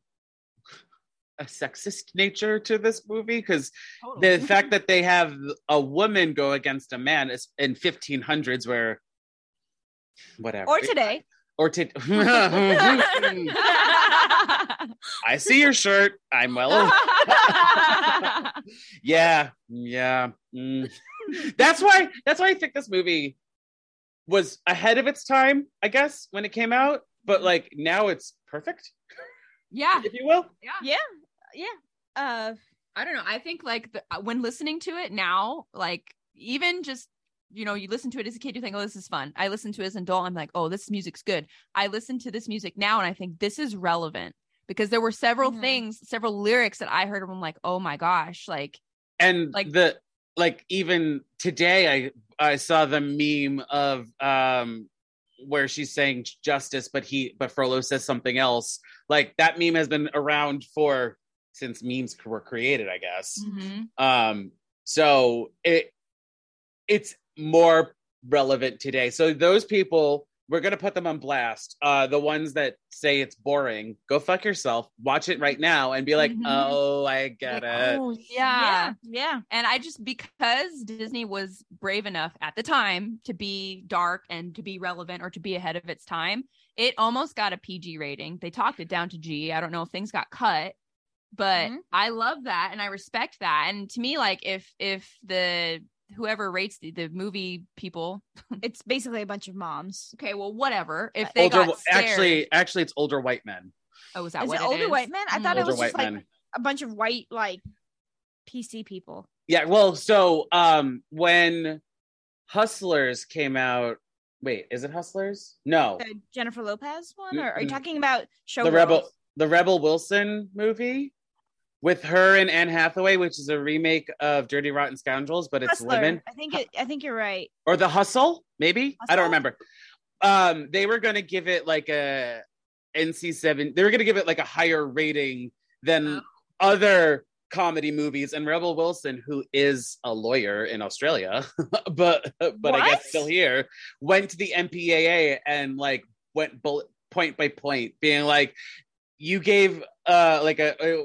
a sexist nature to this movie because Totally. the fact that they have a woman go against a man is in 1500s where whatever Or today. Or to i see your shirt i'm well aware. yeah yeah mm. that's why that's why i think this movie was ahead of its time i guess when it came out but like now it's perfect yeah. if you will yeah, yeah. Uh, I don't know. I think like the, uh, when listening to it now, like even just you know, you listen to it as a kid, you think, "Oh, this is fun." I listen to it as an adult, I'm like, "Oh, this music's good." I listen to this music now, and I think this is relevant because there were several Mhm. things, several lyrics that I heard of. I'm like, "Oh my gosh!" Like, and Like- the like even today i i saw the meme of um where she's saying justice but he but frollo says something else like that meme has been around for since memes were created i guess um so it it's more relevant today so those people we're gonna put them on blast uh the ones that say it's boring go fuck yourself watch it right now and be like Mhm. oh i get Like, it oh, yeah, yeah. yeah. And I just because Disney was brave enough at the time to be dark and to be relevant or to be ahead of its time, it almost got a PG rating. They talked it down to G. I don't know if things got cut, but Mhm. I love that and I respect that. And to me, like if if the whoever rates the, the movie people, It's basically a bunch of moms. okay, well, whatever. If they older got scared, actually actually it's older white men oh, is that Is what it older is? white men? I thought Mm. it was just white like men a bunch of white like PC people. yeah well so um when hustlers came out wait is it hustlers no The Jennifer Lopez one, or are you talking about show the rebel the rebel wilson movie with her and anne hathaway which is a remake of dirty rotten scoundrels but it's Hustler. women I think it. I think you're right. or the hustle maybe i don't remember um they were gonna give it like a nc7 they were gonna give it like a higher rating than Oh. other comedy movies and rebel wilson who is a lawyer in australia but but i guess still here went to the mpaa and like went bullet point by point being like you gave uh like a, a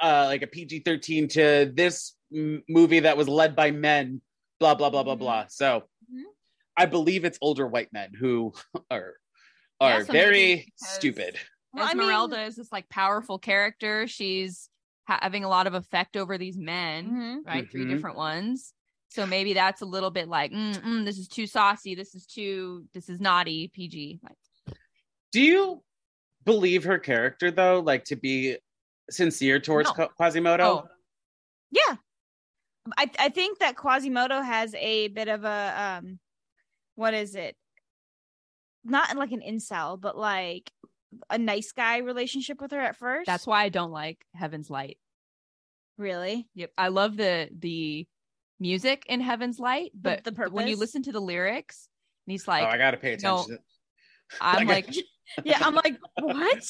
uh like a pg-13 to this m- movie that was led by men, blah blah blah blah Mhm. blah. So Mhm. I believe it's older white men who are are Yeah, so very because- stupid. Well, I mean- Esmeralda is this like powerful character. She's ha- having a lot of effect over these men, Mhm. right? Three Mhm. different ones. So maybe that's a little bit like, mm, mm, this is too saucy. This is too, this is naughty, PG. Like, Do you believe her character though, like to be sincere towards No. Qua- Quasimodo? oh, Yeah. I I think that Quasimodo has a bit of a um what is it? Not like an incel, but like a nice guy relationship with her at first. that's why I don't like Heaven's Light. really Yep. I love the the music in Heaven's Light, but the when you listen to the lyrics, and he's oh, like, I gotta pay no, attention. I'm I like, Yeah, I'm like, what?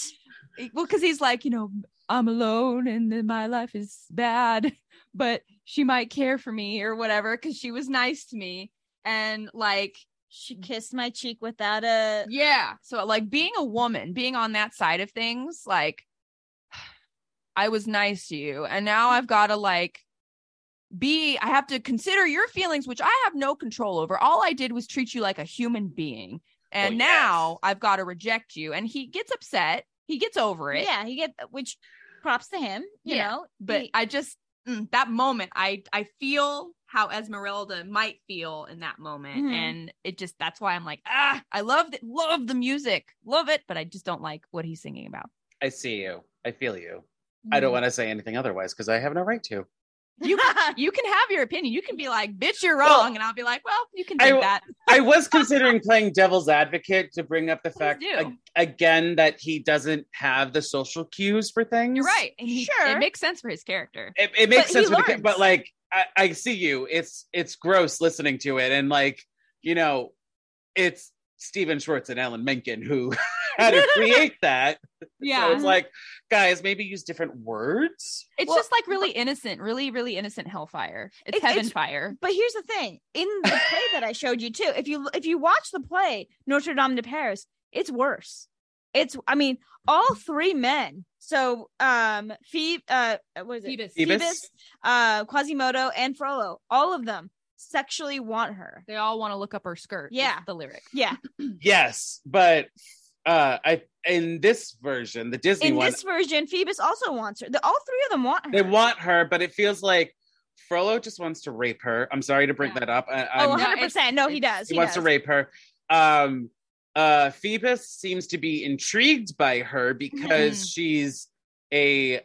Well, because he's like, you know, I'm alone and my life is bad, but she might care for me or whatever because she was nice to me. And like, She kissed my cheek without a yeah. So, like, being a woman, being on that side of things, like, I was nice to you. And now I've got to, like, be, I have to consider your feelings, which I have no control over. All I did was treat you like a human being. And Oh, now yes. I've got to reject you. And he gets upset. He gets over it. Yeah, he get which props to him, you Yeah, know. but He- I just mm, that moment I I feel how Esmeralda might feel in that moment Mhm. and it just that's why I'm like ah I love the, love the music love it but I just don't like what he's singing about. I see you. I feel you. I don't Mm. want to say anything otherwise because I have no right to. You you can have your opinion. You can be like bitch you're Well, wrong and I'll be like well you can I think w- that. I was considering playing devil's advocate to bring up the Please fact ag- again that he doesn't have the social cues for things. You're right. And he, Sure. it makes sense for his character. It, it makes But sense, he with the, but like I, I see you. It's it's gross listening to it, and like you know, it's Stephen Schwartz and Alan Menken who had to create that. Yeah. So it's like, guys, maybe use different words. it's Well, just like really innocent, really really innocent hellfire. It's, It's- heaven it's- fire. But here's the thing: in the play that I showed you too, if you if you watch the play Notre Dame de Paris, it's worse. It's I mean, all three men. So um Phoebe uh what is it? Phoebus. Phoebus? uh Quasimodo and Frollo, all of them sexually want her. They all want to look up her skirt. Yeah. The lyric. Yeah. Yes, but uh, I in this version, the Disney In one, this version, Phoebus also wants her. The, all three of them want her. they want her, but it feels like Frollo just wants to rape her. I'm sorry to bring Yeah. that up. I, oh, I'm- Yeah, 100 percent. No, he does. he, He, wants does. to rape her. Um, uh, Phoebus seems to be intrigued by her because. Mhm. she's a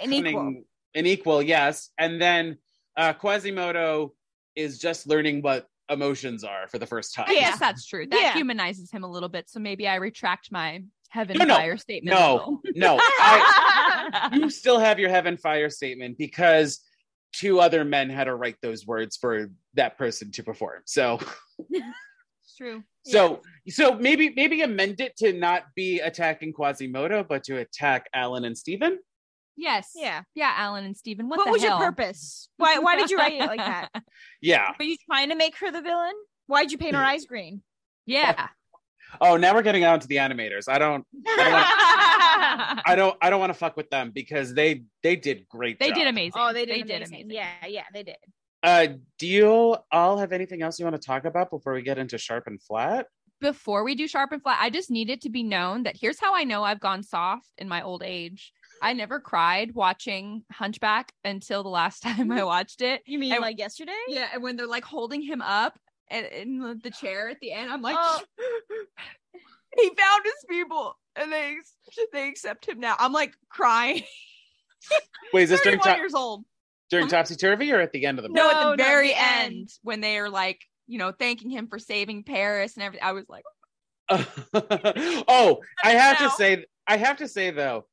An equal. an equal, yes. And then uh, Quasimodo is just learning what emotions are for the first time. I Yeah. guess that's true. That Yeah. humanizes him a little bit. So maybe I retract my heaven No, no. fire statement. No, no, I, you still have your heaven fire statement because two other men had to write those words for that person to perform. So, it's true. so, so maybe maybe amend it to not be attacking Quasimodo, but to attack Alan and Stephen. Yes. Yeah. Yeah, Alan and Stephen. What, What, the was hell? your purpose? Why why did you write it like that? Yeah. Were you trying to make her the villain? Why'd you paint her eyes green? yeah. Oh, now we're getting out to the animators. I don't. I don't. I don't want to fuck with them because they they did great. they job. did amazing. Oh, they did. They amazing. did amazing. Yeah, yeah, they did. Uh, do you all have anything else you want to talk about before we get into sharp and flat? Before we do sharp and flat, I just need it to be known that here's how I know I've gone soft in my old age. I never cried watching Hunchback until the last time I mm-hmm. watched it. You mean I- like yesterday? Yeah, and when they're like holding him up and in the- the chair at the end, I'm like, Oh. he found his people and they they accept him now. I'm like crying. Wait, is this during 31 top years old. during uh-huh. topsy turvy or at the end of the No, No, at no, the very the end, end. when they are like, you know, thanking him for saving Paris and everything. I was like, oh, I have to say, I have to say though,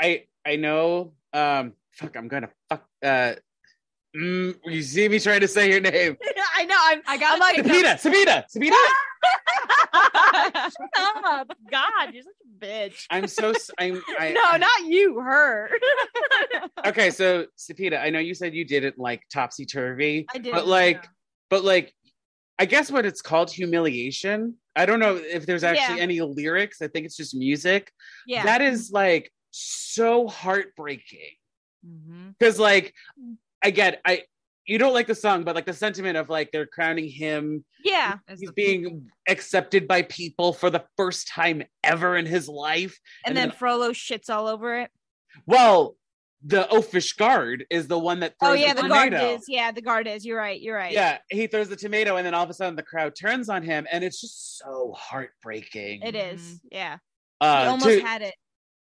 I I know. Um, fuck, I'm gonna fuck. Uh, mm, you see me trying to say your name, I know. I'm. I got I'm like, Sabina, Sabina, Sabina. Shut up. God, you're such a bitch. I'm so. I'm. I, no, not you. Her. Okay, so Sapita, I know you said you didn't like topsy turvy, I did. but like, but like, I guess what it's called humiliation. I don't know if there's actually Yeah. any lyrics. I think it's just music. yeah. That is like so heartbreaking Mhm. because like again, I you don't like the song, but like the sentiment of like they're crowning him. Yeah. He's the- being accepted by people for the first time ever in his life. And, And then then- Frollo shits all over it. Well, the oafish guard is the one that Oh throws yeah, the, the guard tomato. is. Yeah, the guard is. You're right. You're right. Yeah, he throws the tomato, and then all of a sudden the crowd turns on him, and it's just so heartbreaking. It is. Mhm. Yeah. Uh, he almost to, had it.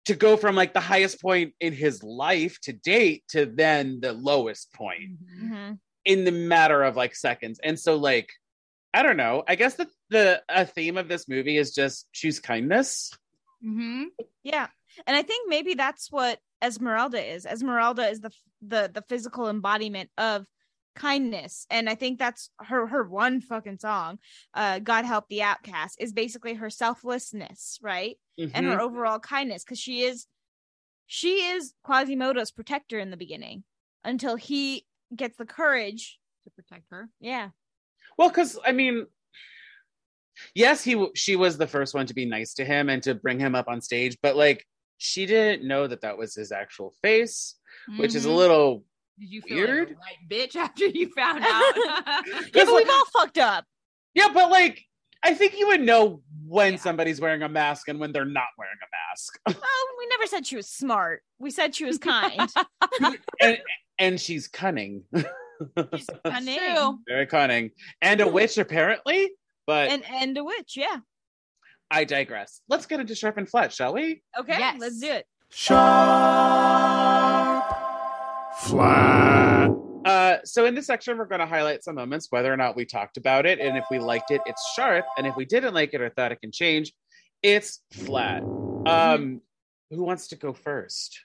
To go from like the highest point in his life to date to then the lowest point Mhm. hmm in the matter of like seconds. And so, like, I don't know. I guess the the a theme of this movie is just choose kindness. Mhm. Yeah. And I think maybe that's what Esmeralda is. Esmeralda is the the the physical embodiment of kindness. And I think that's her her one fucking song, uh God Help the Outcast, is basically her selflessness, right? And Mhm. her overall kindness cuz she is she is Quasimodo's protector in the beginning until he gets the courage. To protect her. Yeah. Well, because I mean, yes, he she was the first one to be nice to him and to bring him up on stage, but like she didn't know that that was his actual face, which is a Mhm. little Did you feel weird. like a right bitch after you found out? Yeah, Because, but we've all fucked up. yeah, but like I think you would know when Yeah. somebody's wearing a mask and when they're not wearing a mask, Oh, we never said she was smart. We said she was kind. and and she's cunning, Cunning. True. very cunning, and a witch apparently. But And and a witch, yeah. I digress. Let's get into sharp and flat, shall we? Okay, Yes. let's do it. Sharp, flat. Uh, so in this section, we're going to highlight some moments, whether or not we talked about it, and if we liked it, it's sharp, and if we didn't like it or thought it can change, it's flat. Um, who wants to go first?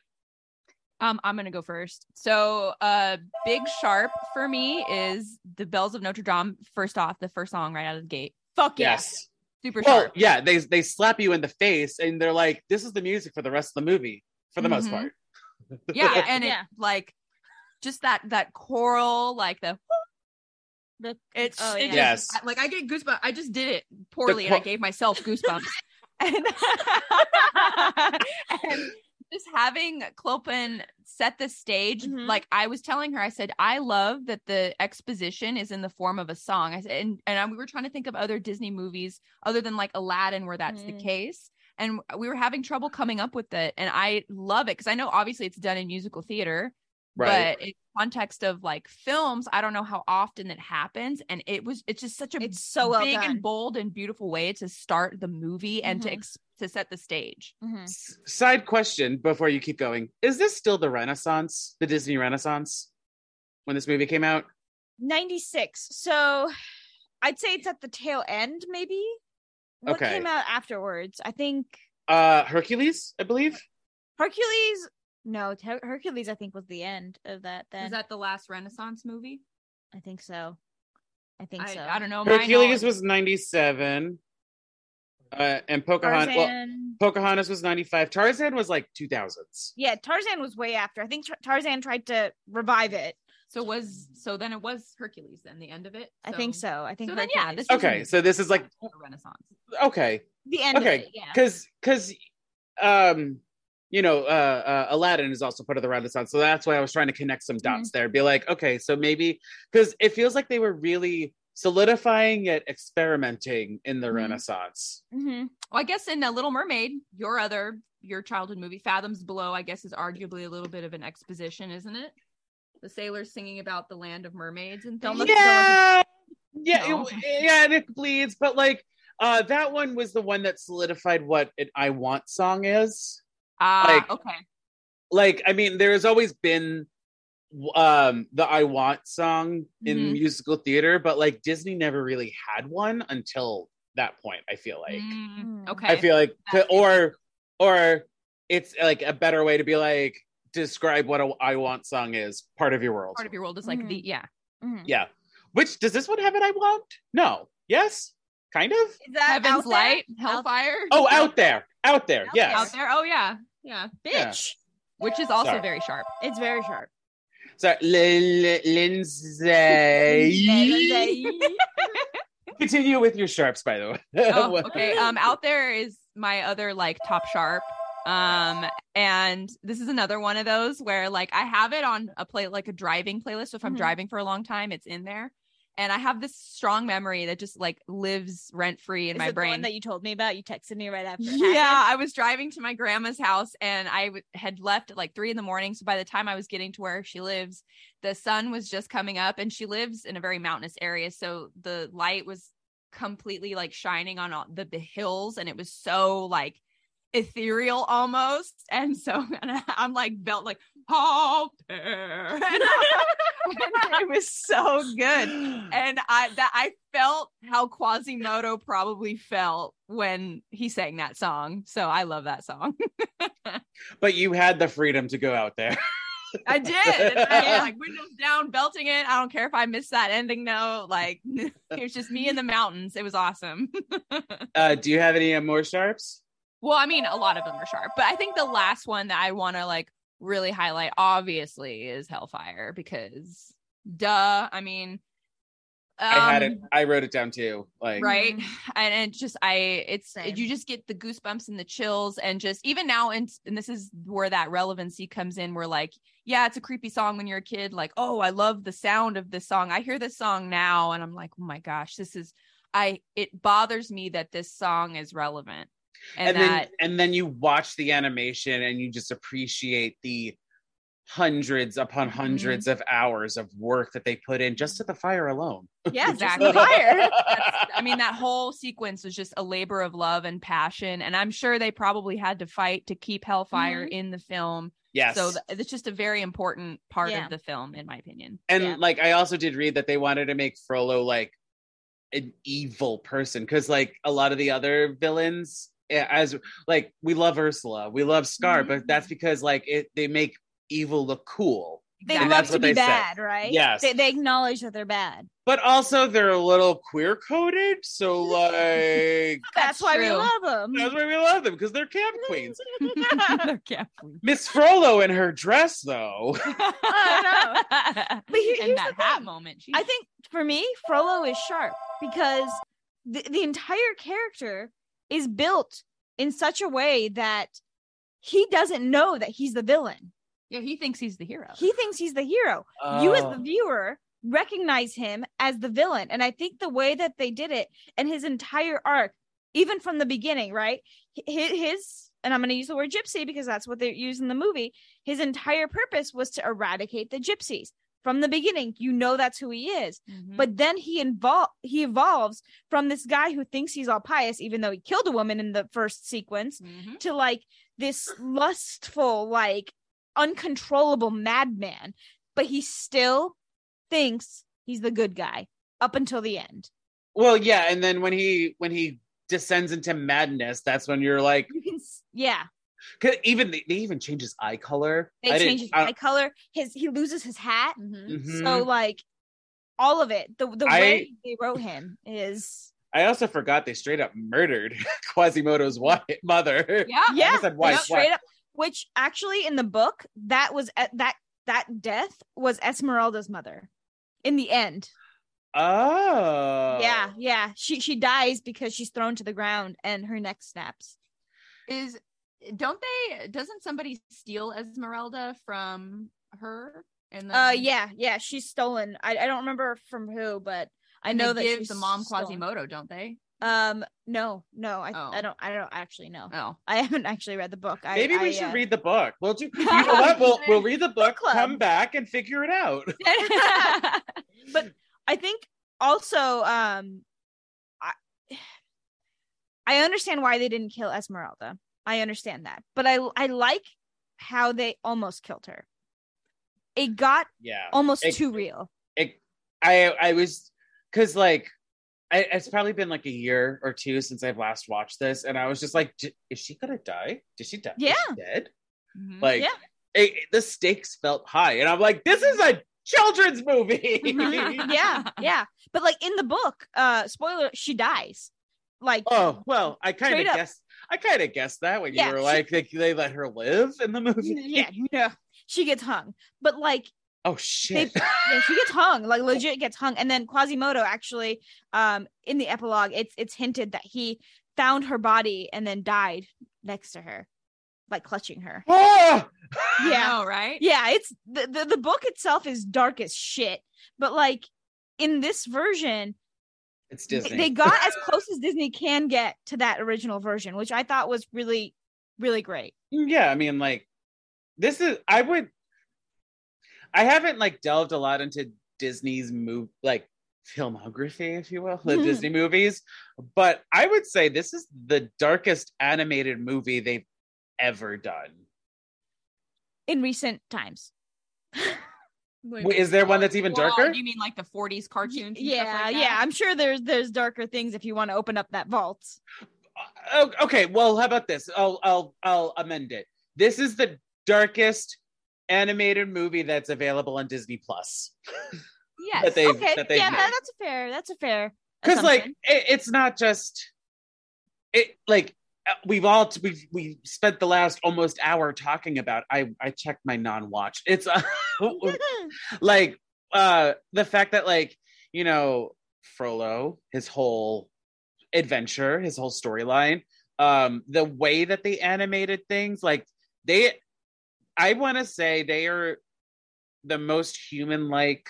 Um, I'm gonna go first. So, uh, big sharp for me is the bells of Notre Dame. First off, the first song right out of the gate. Fuck yeah, Yes. super Well, sharp. yeah, they they slap you in the face, and they're like, "This is the music for the rest of the movie, for the most Mhm. part." Yeah, and Yeah. it like just that that choral, like the The it's Oh, it yeah. just- Yes. I- like I get goosebumps. I just did it poorly, and I gave myself goosebumps. and, and just having Clopin set the stage, Mhm. like I was telling her, I said, I love that the exposition is in the form of a song. I said, and, and I- we were trying to think of other Disney movies other than like Aladdin where that's Mm. the case. And we were having trouble coming up with it. And I love it because I know obviously it's done in musical theater, right. but in context of like films, I don't know how often it happens. And it was it's just such a It's so well big done. and bold and beautiful way to start the movie and to Mhm. ex- to set the stage. Mhm. S- Side question before you keep going: Is this still the Renaissance, the Disney Renaissance, when this movie came out? 96. So I'd say it's at the tail end, maybe. What Okay. came out afterwards? I think Uh, Hercules, I believe. Hercules. No, Her- Hercules. I think was the end of that. Then Is that the last Renaissance movie? I think so. I think I, so. I don't know. Hercules was ninety-seven, uh, and Pocahontas. Well, Pocahontas was ninety-five. Tarzan was like two thousands. yeah, Tarzan was way after. I think Tar- Tarzan tried to revive it. so was so then it was Hercules then the end of it. I think so. I think so then, yeah, this is Okay, so this is like Renaissance. okay, the end okay, of it. Yeah. because because um you know uh, uh aladdin is also part of the renaissance so that's why i was trying to connect some dots there be like okay so maybe because it feels like they were really solidifying yet experimenting in the Mhm. renaissance hmm Well, I guess in a Little Mermaid, your other your childhood movie, Fathoms Below, I guess is arguably a little bit of an exposition, isn't it? The sailors singing about the land of mermaids and Don't things. look- yeah yeah No. it, yeah and it bleeds but like uh that one was the one that solidified what an i want song is Ah, like- okay. like i mean there's always been um the i want song in Mhm. musical theater but like disney never really had one until that point i feel like Mm, Mm. okay. i feel like That's or or it's like a better way to be like describe what a i want song is part of your world part of your world is like the yeah. Mhm. yeah which does this one have an i want no yes kind of Is that Heaven's out there? Light, Hellfire. oh out there out there Out yes out there. Oh yeah, yeah. Yeah. bitch. Which is also Sorry. very sharp. It's very sharp. so Lin- lindsay continue with your sharps by the way oh, okay. Um, out there is my other like top sharp. Um, and this is another one of those where like I have it on a play like a driving playlist. So if I'm Mhm. driving for a long time, it's in there. And I have this strong memory that just like lives rent free in Is my brain. one that you told me about? You texted me right after. Yeah. I was driving to my grandma's house and I w- had left at like three in the morning. So by the time I was getting to where she lives, the sun was just coming up and she lives in a very mountainous area. So the light was completely like shining on all the, the hills and it was so like ethereal almost. And so and I'm like belt like, halt there. And, I- and it was so good and I that I felt how Quasimodo probably felt when he sang that song. So I love that song. But you had the freedom to go out there. I did. I had, like windows down, belting it. I don't care if I missed that ending note. Like it was just me in the mountains. It was awesome. Uh, do you have any more sharps? Well, I mean, a lot of them are sharp, but I think the last one that I want to like really highlight, obviously, is Hellfire because, duh. I mean, I had it. um, I wrote it down too. Like, right and it just i it's Same. you just get the goosebumps and the chills and just even now and and this is where that relevancy comes in where like yeah it's a creepy song when you're a kid like oh i love the sound of this song i hear this song now and i'm like oh my gosh this is i it bothers me that this song is relevant and, and, that then and then you watch the animation and you just appreciate the hundreds upon Mhm. hundreds of hours of work that they put in just to the fire alone. yeah, Exactly. exactly. Fire. that's, I mean, that whole sequence was just a labor of love and passion. And I'm sure they probably had to fight to keep Hellfire in the film. yes. So th- it's just a very important part Yeah. of the film, in my opinion. and yeah. like I also did read that they wanted to make Frollo like an evil person because like a lot of the other villains as like we love Ursula, we love Scar, but that's mm-hmm. because like it they make evil look cool. They And love that's to what be they said. bad, right? Yes. They, they acknowledge that they're bad. But also they're a little queer coded, so like That's, why we love them. that's why we love them because they're camp queens. They're camp Miss Frollo in her dress though. I But here- and here's that the hat thing. moment. I think for me, Frollo is sharp because the, the entire character is built in such a way that he doesn't know that he's the villain. yeah, he thinks he's the hero. He thinks he's the hero. You, as Oh. the viewer, recognize him as the villain. And I think the way that they did it and his entire arc, even from the beginning, right? His, his and I'm going to use the word gypsy because that's what they use in the movie. His entire purpose was to eradicate the gypsies. From the beginning, you know that's who he is. Mhm. But then he invol- he evolves from this guy who thinks he's all pious, even though he killed a woman in the first sequence, Mhm. to like this lustful, like uncontrollable madman. But he still thinks he's the good guy up until the end. Well, yeah, and then when he when he descends into madness, that's when you're like, You can, yeah. 'Cause even they, they even change his eye color. They I change his I- eye color. His he loses his hat. Mhm. Mhm. So like all of it, the the I- way they wrote him is I also forgot they straight up murdered Quasimodo's wife, mother. Yeah. Yeah, said wife, straight up. Which actually in the book that was at that that death was Esmeralda's mother. In the end, Oh, yeah, yeah, she she dies because she's thrown to the ground and her neck snaps. Is don't they? Doesn't somebody steal Esmeralda from her? And Uh, yeah, yeah, she's stolen. I I don't remember from who, but I know that give she's the mom stolen. Quasimodo, don't they? Um, no, no, I Oh. I don't I don't actually know. Oh, I haven't actually read the book. I, Maybe we I, should uh, read the book. We'll do. You know what? We'll we'll read the book, club. come back, and figure it out. but I think also um I I understand why they didn't kill Esmeralda. I understand that. But I I like how they almost killed her. It got Yeah. almost It- too real. it, I I was because like I, it's probably been like a year or two since I've last watched this, and I was just like, is she gonna die? Did she die? Yeah. she dead? Mhm. Like, Yeah. it- it- the stakes felt high, and I'm like, this is a children's movie. yeah, yeah. But like in the book, uh spoiler, she dies. Like oh well, I kind of guessed. I kind of guessed that when Yeah, you were she- like, they, they let her live in the movie. yeah, no. She gets hung. But like Oh they shit. yeah, she gets hung like legit gets hung and then quasimodo actually um in the epilogue it's it's hinted that he found her body and then died next to her like clutching her. Ah! Yeah. know, right? Yeah, it's the, the the book itself is dark as shit, but like in this version, it's Disney. they got as close as Disney can get to that original version, which I thought was really, really great. yeah, I mean, like this is I would I haven't like delved a lot into Disney's move like filmography, if you will, the Mhm. Disney movies, but I would say this is the darkest animated movie they've ever done. In recent times, Wait, Wait, is there one that's even well, darker? You mean like the 40s cartoons? and yeah, like yeah. I'm sure there's there's darker things if you want to open up that vault. Okay, well, how about this? I'll I'll I'll amend it. This is the darkest animated movie that's available on Disney Plus. Yes. that they've okay, that they've yeah, made. that's fair. That's a fair. because like it, it's not just it like we've all we've we spent the last almost hour talking about i i checked my non-watch it's uh, like uh the fact that like you know frollo his whole adventure his whole storyline um the way that they animated things like they i want to say they are the most human like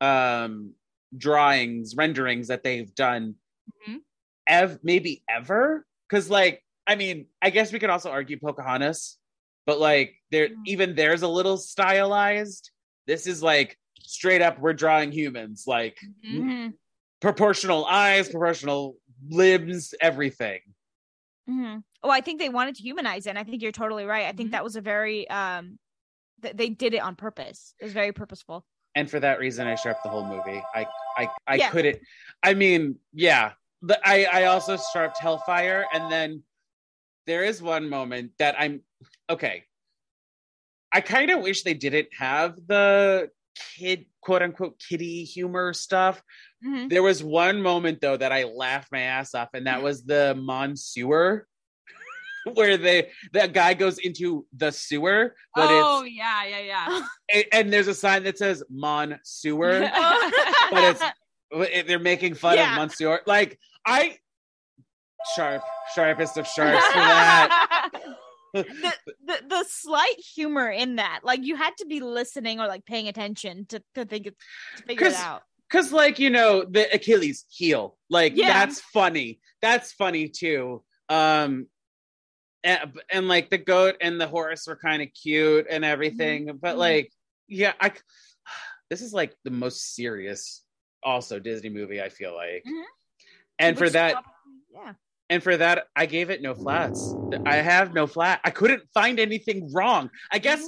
um drawings renderings that they've done Mhm. ev- maybe ever because like i mean i guess we could also argue pocahontas but like there Mm. even there's a little stylized this is like straight up we're drawing humans like Mhm. Mhm, proportional eyes proportional limbs everything mhm. Oh, I think they wanted to humanize it. And I think you're totally right. I think Mhm. that was a very um, th- they did it on purpose. It was very purposeful. and for that reason i sharped the whole movie i i i Yeah. couldn't i mean yeah the, i i also sharped hellfire and then there is one moment that i'm okay i kind of wish they didn't have the kid quote unquote kitty humor stuff Mhm. there was one moment though that i laughed my ass off and that was the mon sewer where they that guy goes into the sewer but oh yeah, yeah, yeah. it's and there's a sign that says mon sewer but it's it- they're making fun Yeah. of Monsieur. Like I sharp, sharpest of sharps for that. the, the the slight humor in that, like you had to be listening or like paying attention to to think it, to figure it out. Cause like, you know, the Achilles heel. Like Yeah. that's funny. That's funny too. Um and, and like the goat and the horse were kind of cute and everything. But Mhm. like, yeah, I this is like the most serious also Disney movie, I feel like. Mhm. And for that probably- yeah. And for that, I gave it no flats. I have no flat. I couldn't find anything wrong. I guess.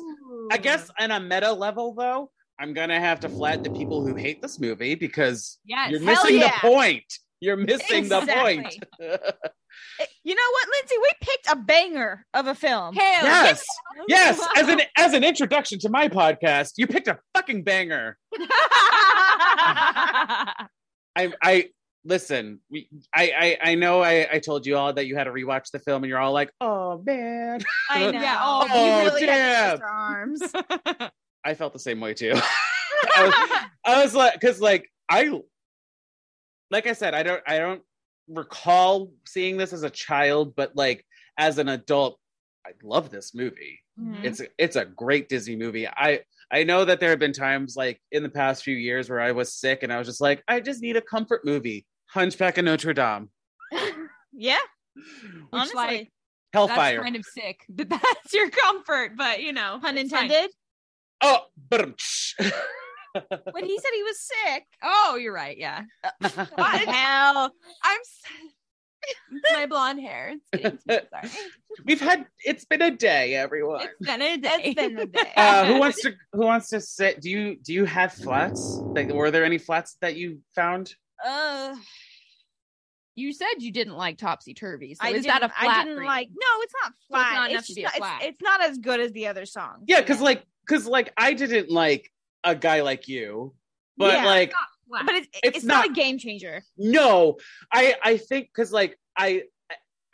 I guess on a meta level, though, I'm gonna have to flat the people who hate this movie because Yes. you're missing yeah. the point. You're missing the point. Eh, You know what, Lindsay? We picked a banger of a film. Hell yes, yes. As an as an introduction to my podcast, you picked a fucking banger. I I listen. We I I, I know I, I told you all that you had to rewatch the film, and you're all like, oh man. I know. Yeah, Oh, oh, you really damn. to twist our arms. I felt the same way too. I was, I was like, because like I, like I said, I don't, I don't recall seeing this as a child, but like as an adult, I love this movie. Mhm. It's, it's a great Disney movie. I, I know that there have been times like in the past few years where I was sick and I was just like, I just need a comfort movie. Hunchback of Notre Dame, yeah, Which, honestly, like, Hellfire. That's kind of sick. That that's your comfort, but you know, pun it's fine. intended. oh, but When he said he was sick, Oh, you're right. Yeah. what the hell? I'm. s- my blonde hair. It's getting sorry. we've had. It's been a day, everyone. It's been a day. It's been a day. uh, who wants to who wants to sit do you do you have flats like were there any flats that you found Uh, You said you didn't like topsy turvy. So I is that a didn't- flat? I didn't for like. No, it's not flat. not it's, just not, flat. It's, it's not as good as the other song. yeah because like because like i didn't like a guy like you but Yeah. like Not but it's It's it's, not, a game changer. no i i think because like i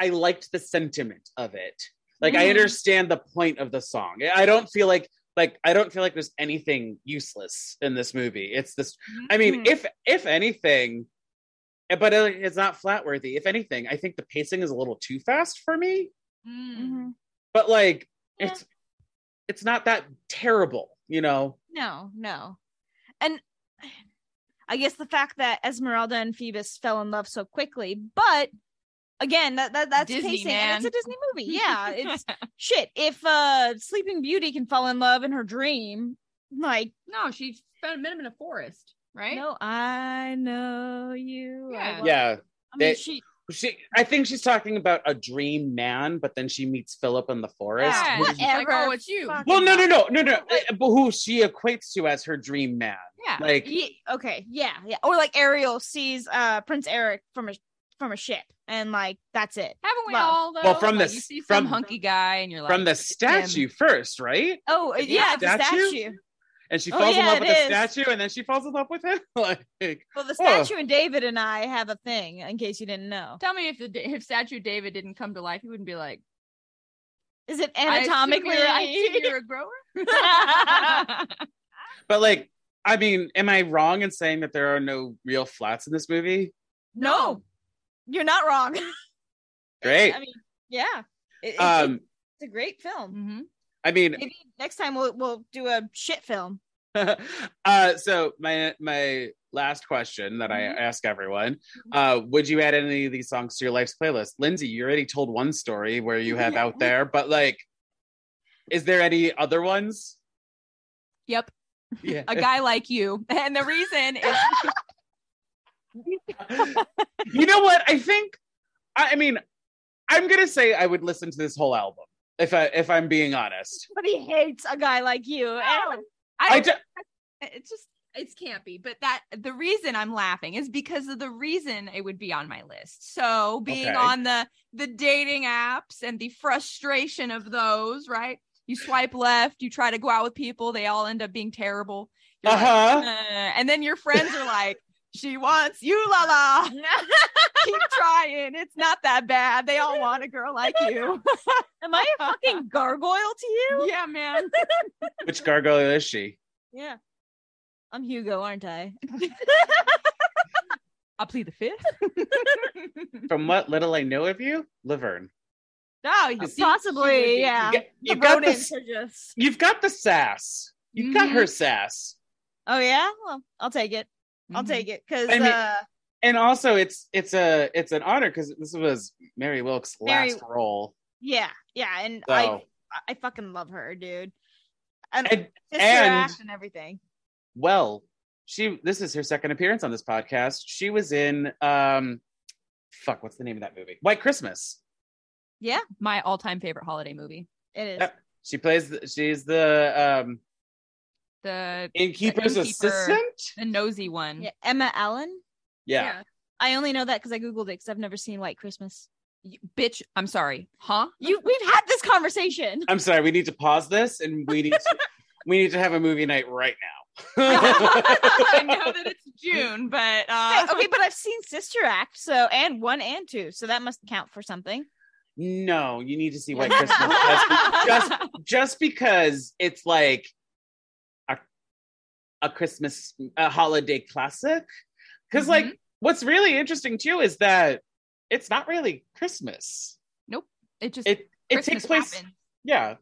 i liked the sentiment of it like i Mhm. understand the point of the song i don't feel like like i don't feel like there's anything useless in this movie it's this i mean Mhm. if if anything but uh, it's not flat worthy if anything i think the pacing is a little too fast for me Mm. Mm-hmm. but like Yeah. it's it's not that terrible, you know. No, no. And I guess the fact that Esmeralda and Phoebus fell in love so quickly, but again, that, that that's Disney, pacing and it's a Disney movie. Yeah, it's shit. If uh Sleeping Beauty can fall in love in her dream, like no, she found met him in a forest, right? no, I know you. Yeah. Yeah. I mean, they- she She I think she's talking about a dream man, but then she meets Philip in the forest. Yeah, who's- like, whatever. oh, it's you. Well, no, no, no, no, no. uh, But who she equates to as her dream man. Yeah. Like Ye- okay, yeah, yeah. Or like Ariel sees uh Prince Eric from a from a ship, and like that's it. Haven't we Love. all though? Well, from Like, the you see from- some hunky guy and you're like from the "It's him." statue first, right? Oh The yeah, the statue? statue. And she Oh, falls in love with it the statue, and then she falls in love with him. like, Well, the Oh. statue and David and I have a thing. In case you didn't know, Tell me if the if statue David didn't come to life, he wouldn't be like is it "I assume anatomically? you're- I assume you're a grower. but like, I mean, am I wrong in saying that there are no real flats in this movie? no, you're not wrong. Great. I mean, yeah, It- it- Um, it's a great film. hmm I mean, Maybe next time we'll we'll do a shit film. uh, so my my last question that I Mhm. ask everyone: uh, Would you add any of these songs to your life's playlist? Lindsay, you already told one story where you have out there, but like, is there any other ones? Yep, Yeah. a guy like you, and the reason is you know what? I think. I, I mean, I'm gonna say I would listen to this whole album if I if I'm being honest. But he hates a guy like you. And I, I ju- it's just it's campy but that the reason i'm laughing is because of the reason it would be on my list so being Okay. on the the dating apps and the frustration of those right you swipe left you try to go out with people they all end up being terrible You're like, Uh-huh. "Uh," and then your friends are like she wants you la la keep trying it's not that bad they all want a girl like you Am I a fucking gargoyle to you? yeah man Which gargoyle is she? Yeah. I'm Hugo, aren't I? i'll plead the fifth From what little I know of you, Laverne. oh you see, Possibly, be- yeah. You get- you've got the rodents s- are just. You've got the sass. You've got her mm-hmm. sass. Oh yeah. Well, I'll take it. I'll Mhm. take it because I mean- uh, And also, it's it's a it's an honor because this was Mary Wickes' Mary- last role. yeah, yeah, and So I I fucking love her, dude. And, and and- and everything. well, she this is her second appearance on this podcast. She was in um, fuck, what's the name of that movie? White Christmas. Yeah, my all-time favorite holiday movie it is. Yep. She plays. The, she's the um the innkeeper's innkeeper. assistant. the nosy one. Yeah, Emma Allen. Yeah. I only know that because I googled it because I've never seen White Christmas. You- bitch, I'm sorry. Huh? You, we've had this conversation. I'm sorry. We need to pause this, and we need to we need to have a movie night right now. I know that it's June, but uh Hey, okay, but I've seen Sister Act, so and one and two, so that must count for something. No, you need to see White Christmas just, just just because it's like a a Christmas a holiday classic. Because Mm-hmm. like what's really interesting too is that it's not really Christmas. Nope. It just It it takes place. happened. Yeah,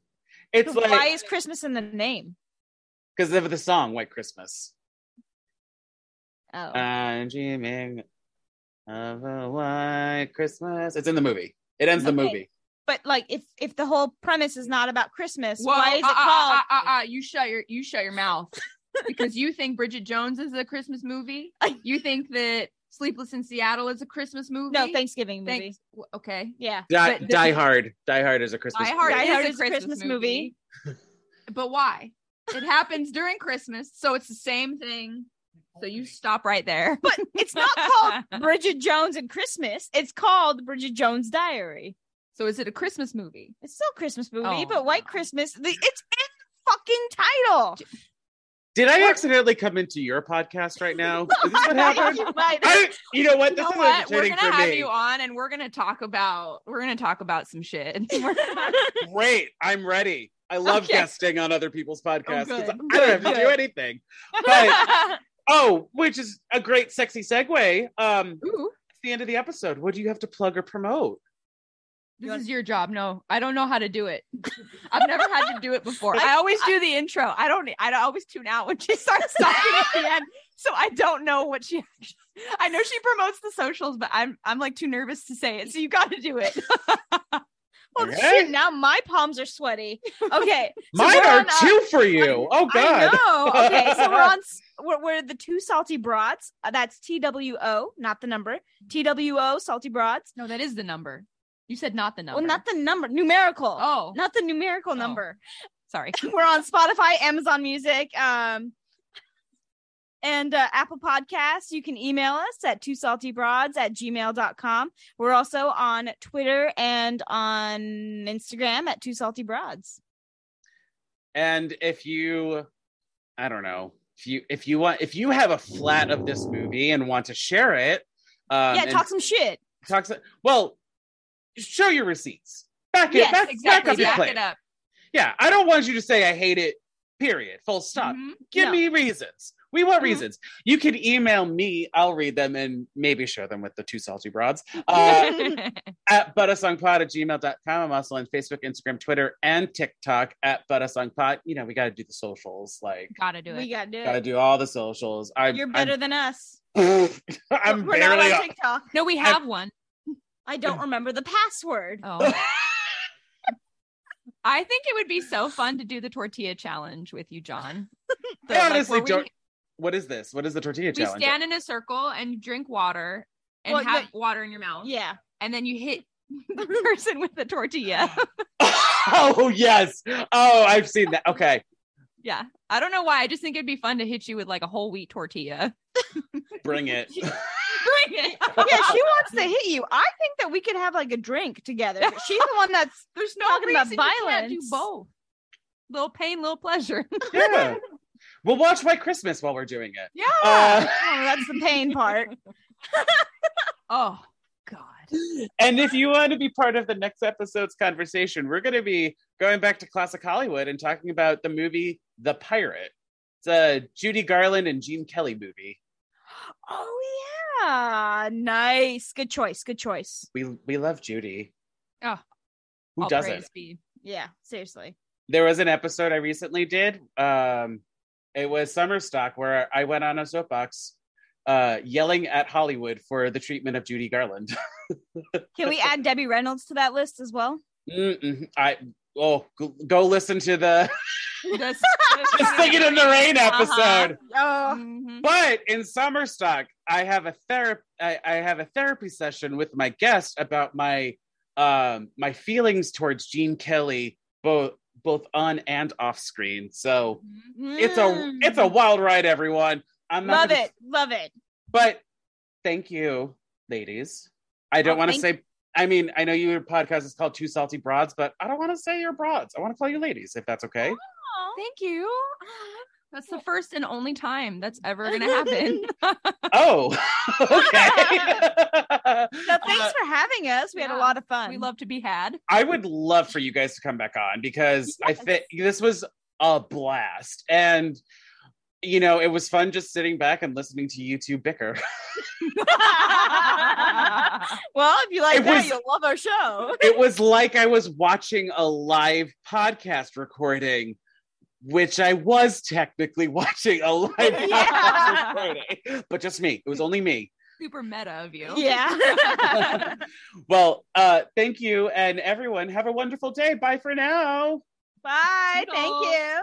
it's So why is Christmas in the name? because of the song White Christmas. Oh, I'm dreaming of a white Christmas. It's in the movie. It ends the movie. but like if if the whole premise is not about Christmas, Whoa, why is it uh, uh, called? uh, uh, uh, you shut your you shut your mouth. Because you think Bridget Jones is a Christmas movie? You think that Sleepless in Seattle is a Christmas movie? no, Thanksgiving movie. Thanks. Okay. Yeah, Die, But the- Die Hard. Die Hard is a Christmas. Die Hard, movie. Die Hard is, is a a Christmas, Christmas movie. but why? It happens during Christmas, so it's the same thing. So you stop right there. but it's not called Bridget Jones and Christmas. It's called Bridget Jones' Diary. So is it a Christmas movie? It's still a Christmas movie, Oh. but White Christmas. The, it's in the fucking title. Did I accidentally come into your podcast right now? Is this what happened? You I, you know what? You This know is what? We're gonna for have me. you on, and we're gonna talk about we're gonna talk about some shit. Great. I'm ready. I love Okay. guesting on other people's podcasts because. I don't have to do anything. But oh, which is a great sexy segue. Um, Ooh. it's the end of the episode. What do you have to plug or promote? This You want- is your job. No, I don't know how to do it. I've never had to do it before. I always do the intro. I don't. I don't always tune out when she starts talking at the end, so I don't know what she. I know she promotes the socials, but I'm I'm like too nervous to say it. So you got to do it. Well, Okay. shoot, now my palms are sweaty. Okay. so Mine we're are on, uh, two for you. Oh God. I know. Okay, so we're on. We're, we're the two salty broads. Uh, that's T W O, not the number. T W O, salty broads. No, that is the number. You said not the number. Well, not the number, numerical. Oh, not the numerical Oh. number. sorry. we're on Spotify, Amazon Music, um, and uh, Apple Podcasts. You can email us at two salty broads at gmail.com. We're also on Twitter and on Instagram at two salty broads. And if you, I don't know, if you if you want if you have a flat of this movie and want to share it, um, yeah, and talk some shit. talk some- well, show your receipts. Back it Yes, back, Exactly. back up your Back claim. it up. Yeah, I don't want you to say I hate it. Period. Full stop. Mhm. Give No. me reasons. We want Mhm. reasons. You can email me. I'll read them and maybe share them with the two salty broads. Uh, at buttersongpod at gmail.com. I'm also on Facebook, Instagram, Twitter, and TikTok at buttersongpod. You know, we got to do the socials. Like, Gotta do We it. gotta do got to it. do all the socials. I'm, You're better than us. I'm, I'm We're not on TikTok. No, we have one. I don't remember the password. Oh. I think it would be so fun to do the tortilla challenge with you, John. The, I like, honestly where we- don't. What is this? What is the tortilla We challenge? stand in a circle and drink water and Well, have the- water in your mouth. Yeah. And then you hit the person with the tortilla. oh yes. Oh, I've seen that. Okay, yeah. I don't know why. I just think it'd be fun to hit you with like a whole wheat tortilla. bring it. Bring it. Yeah, she wants to hit you. I think that we could have like a drink together. She's the one that's There's no Talking about reason you can't do both. Little pain, little pleasure. yeah. We'll watch White Christmas while we're doing it. yeah. Uh, oh, that's the pain part. oh God. And if you want to be part of the next episode's conversation, we're going to be going back to classic Hollywood and talking about the movie The Pirate. It's a Judy Garland and Gene Kelly movie. Oh yeah. Nice. Good choice. Good choice. We we love Judy. Oh, Who doesn't? Yeah, seriously. There was an episode I recently did. Um, it was Summer Stock where I went on a soapbox uh, yelling at Hollywood for the treatment of Judy Garland. Can we add Debbie Reynolds to that list as well? Mm-mm. I oh go, go listen to the Just Singing in the Rain Uh-huh. episode. Oh, Mhm. But in summer stock, I have a therapy. I, I have a therapy session with my guest about my um my feelings towards Gene Kelly, both both on and off screen. So it's a it's a wild ride, everyone. I'm not love gonna- it. Love it. but thank you, ladies. I don't Oh, want to thank- say. I mean, I know your podcast is called Two Salty Broads, but I don't want to say you're broads. I want to call you ladies, if that's okay. Thank you. That's the first and only time that's ever gonna happen. Oh, okay. So thanks Uh, for having us. We had a lot of fun. we love to be had. I would love for you guys to come back on because I think this was a blast. And, you know, it was fun just sitting back and listening to you two bicker. well, if you like It that, was- you'll love our show. it was like I was watching a live podcast recording, which I was technically watching a live Yeah. podcast recording, but just me. It was only me. Super meta of you. Yeah. well, uh, thank you. And everyone, have a wonderful day. Bye for now. Bye. Thank you.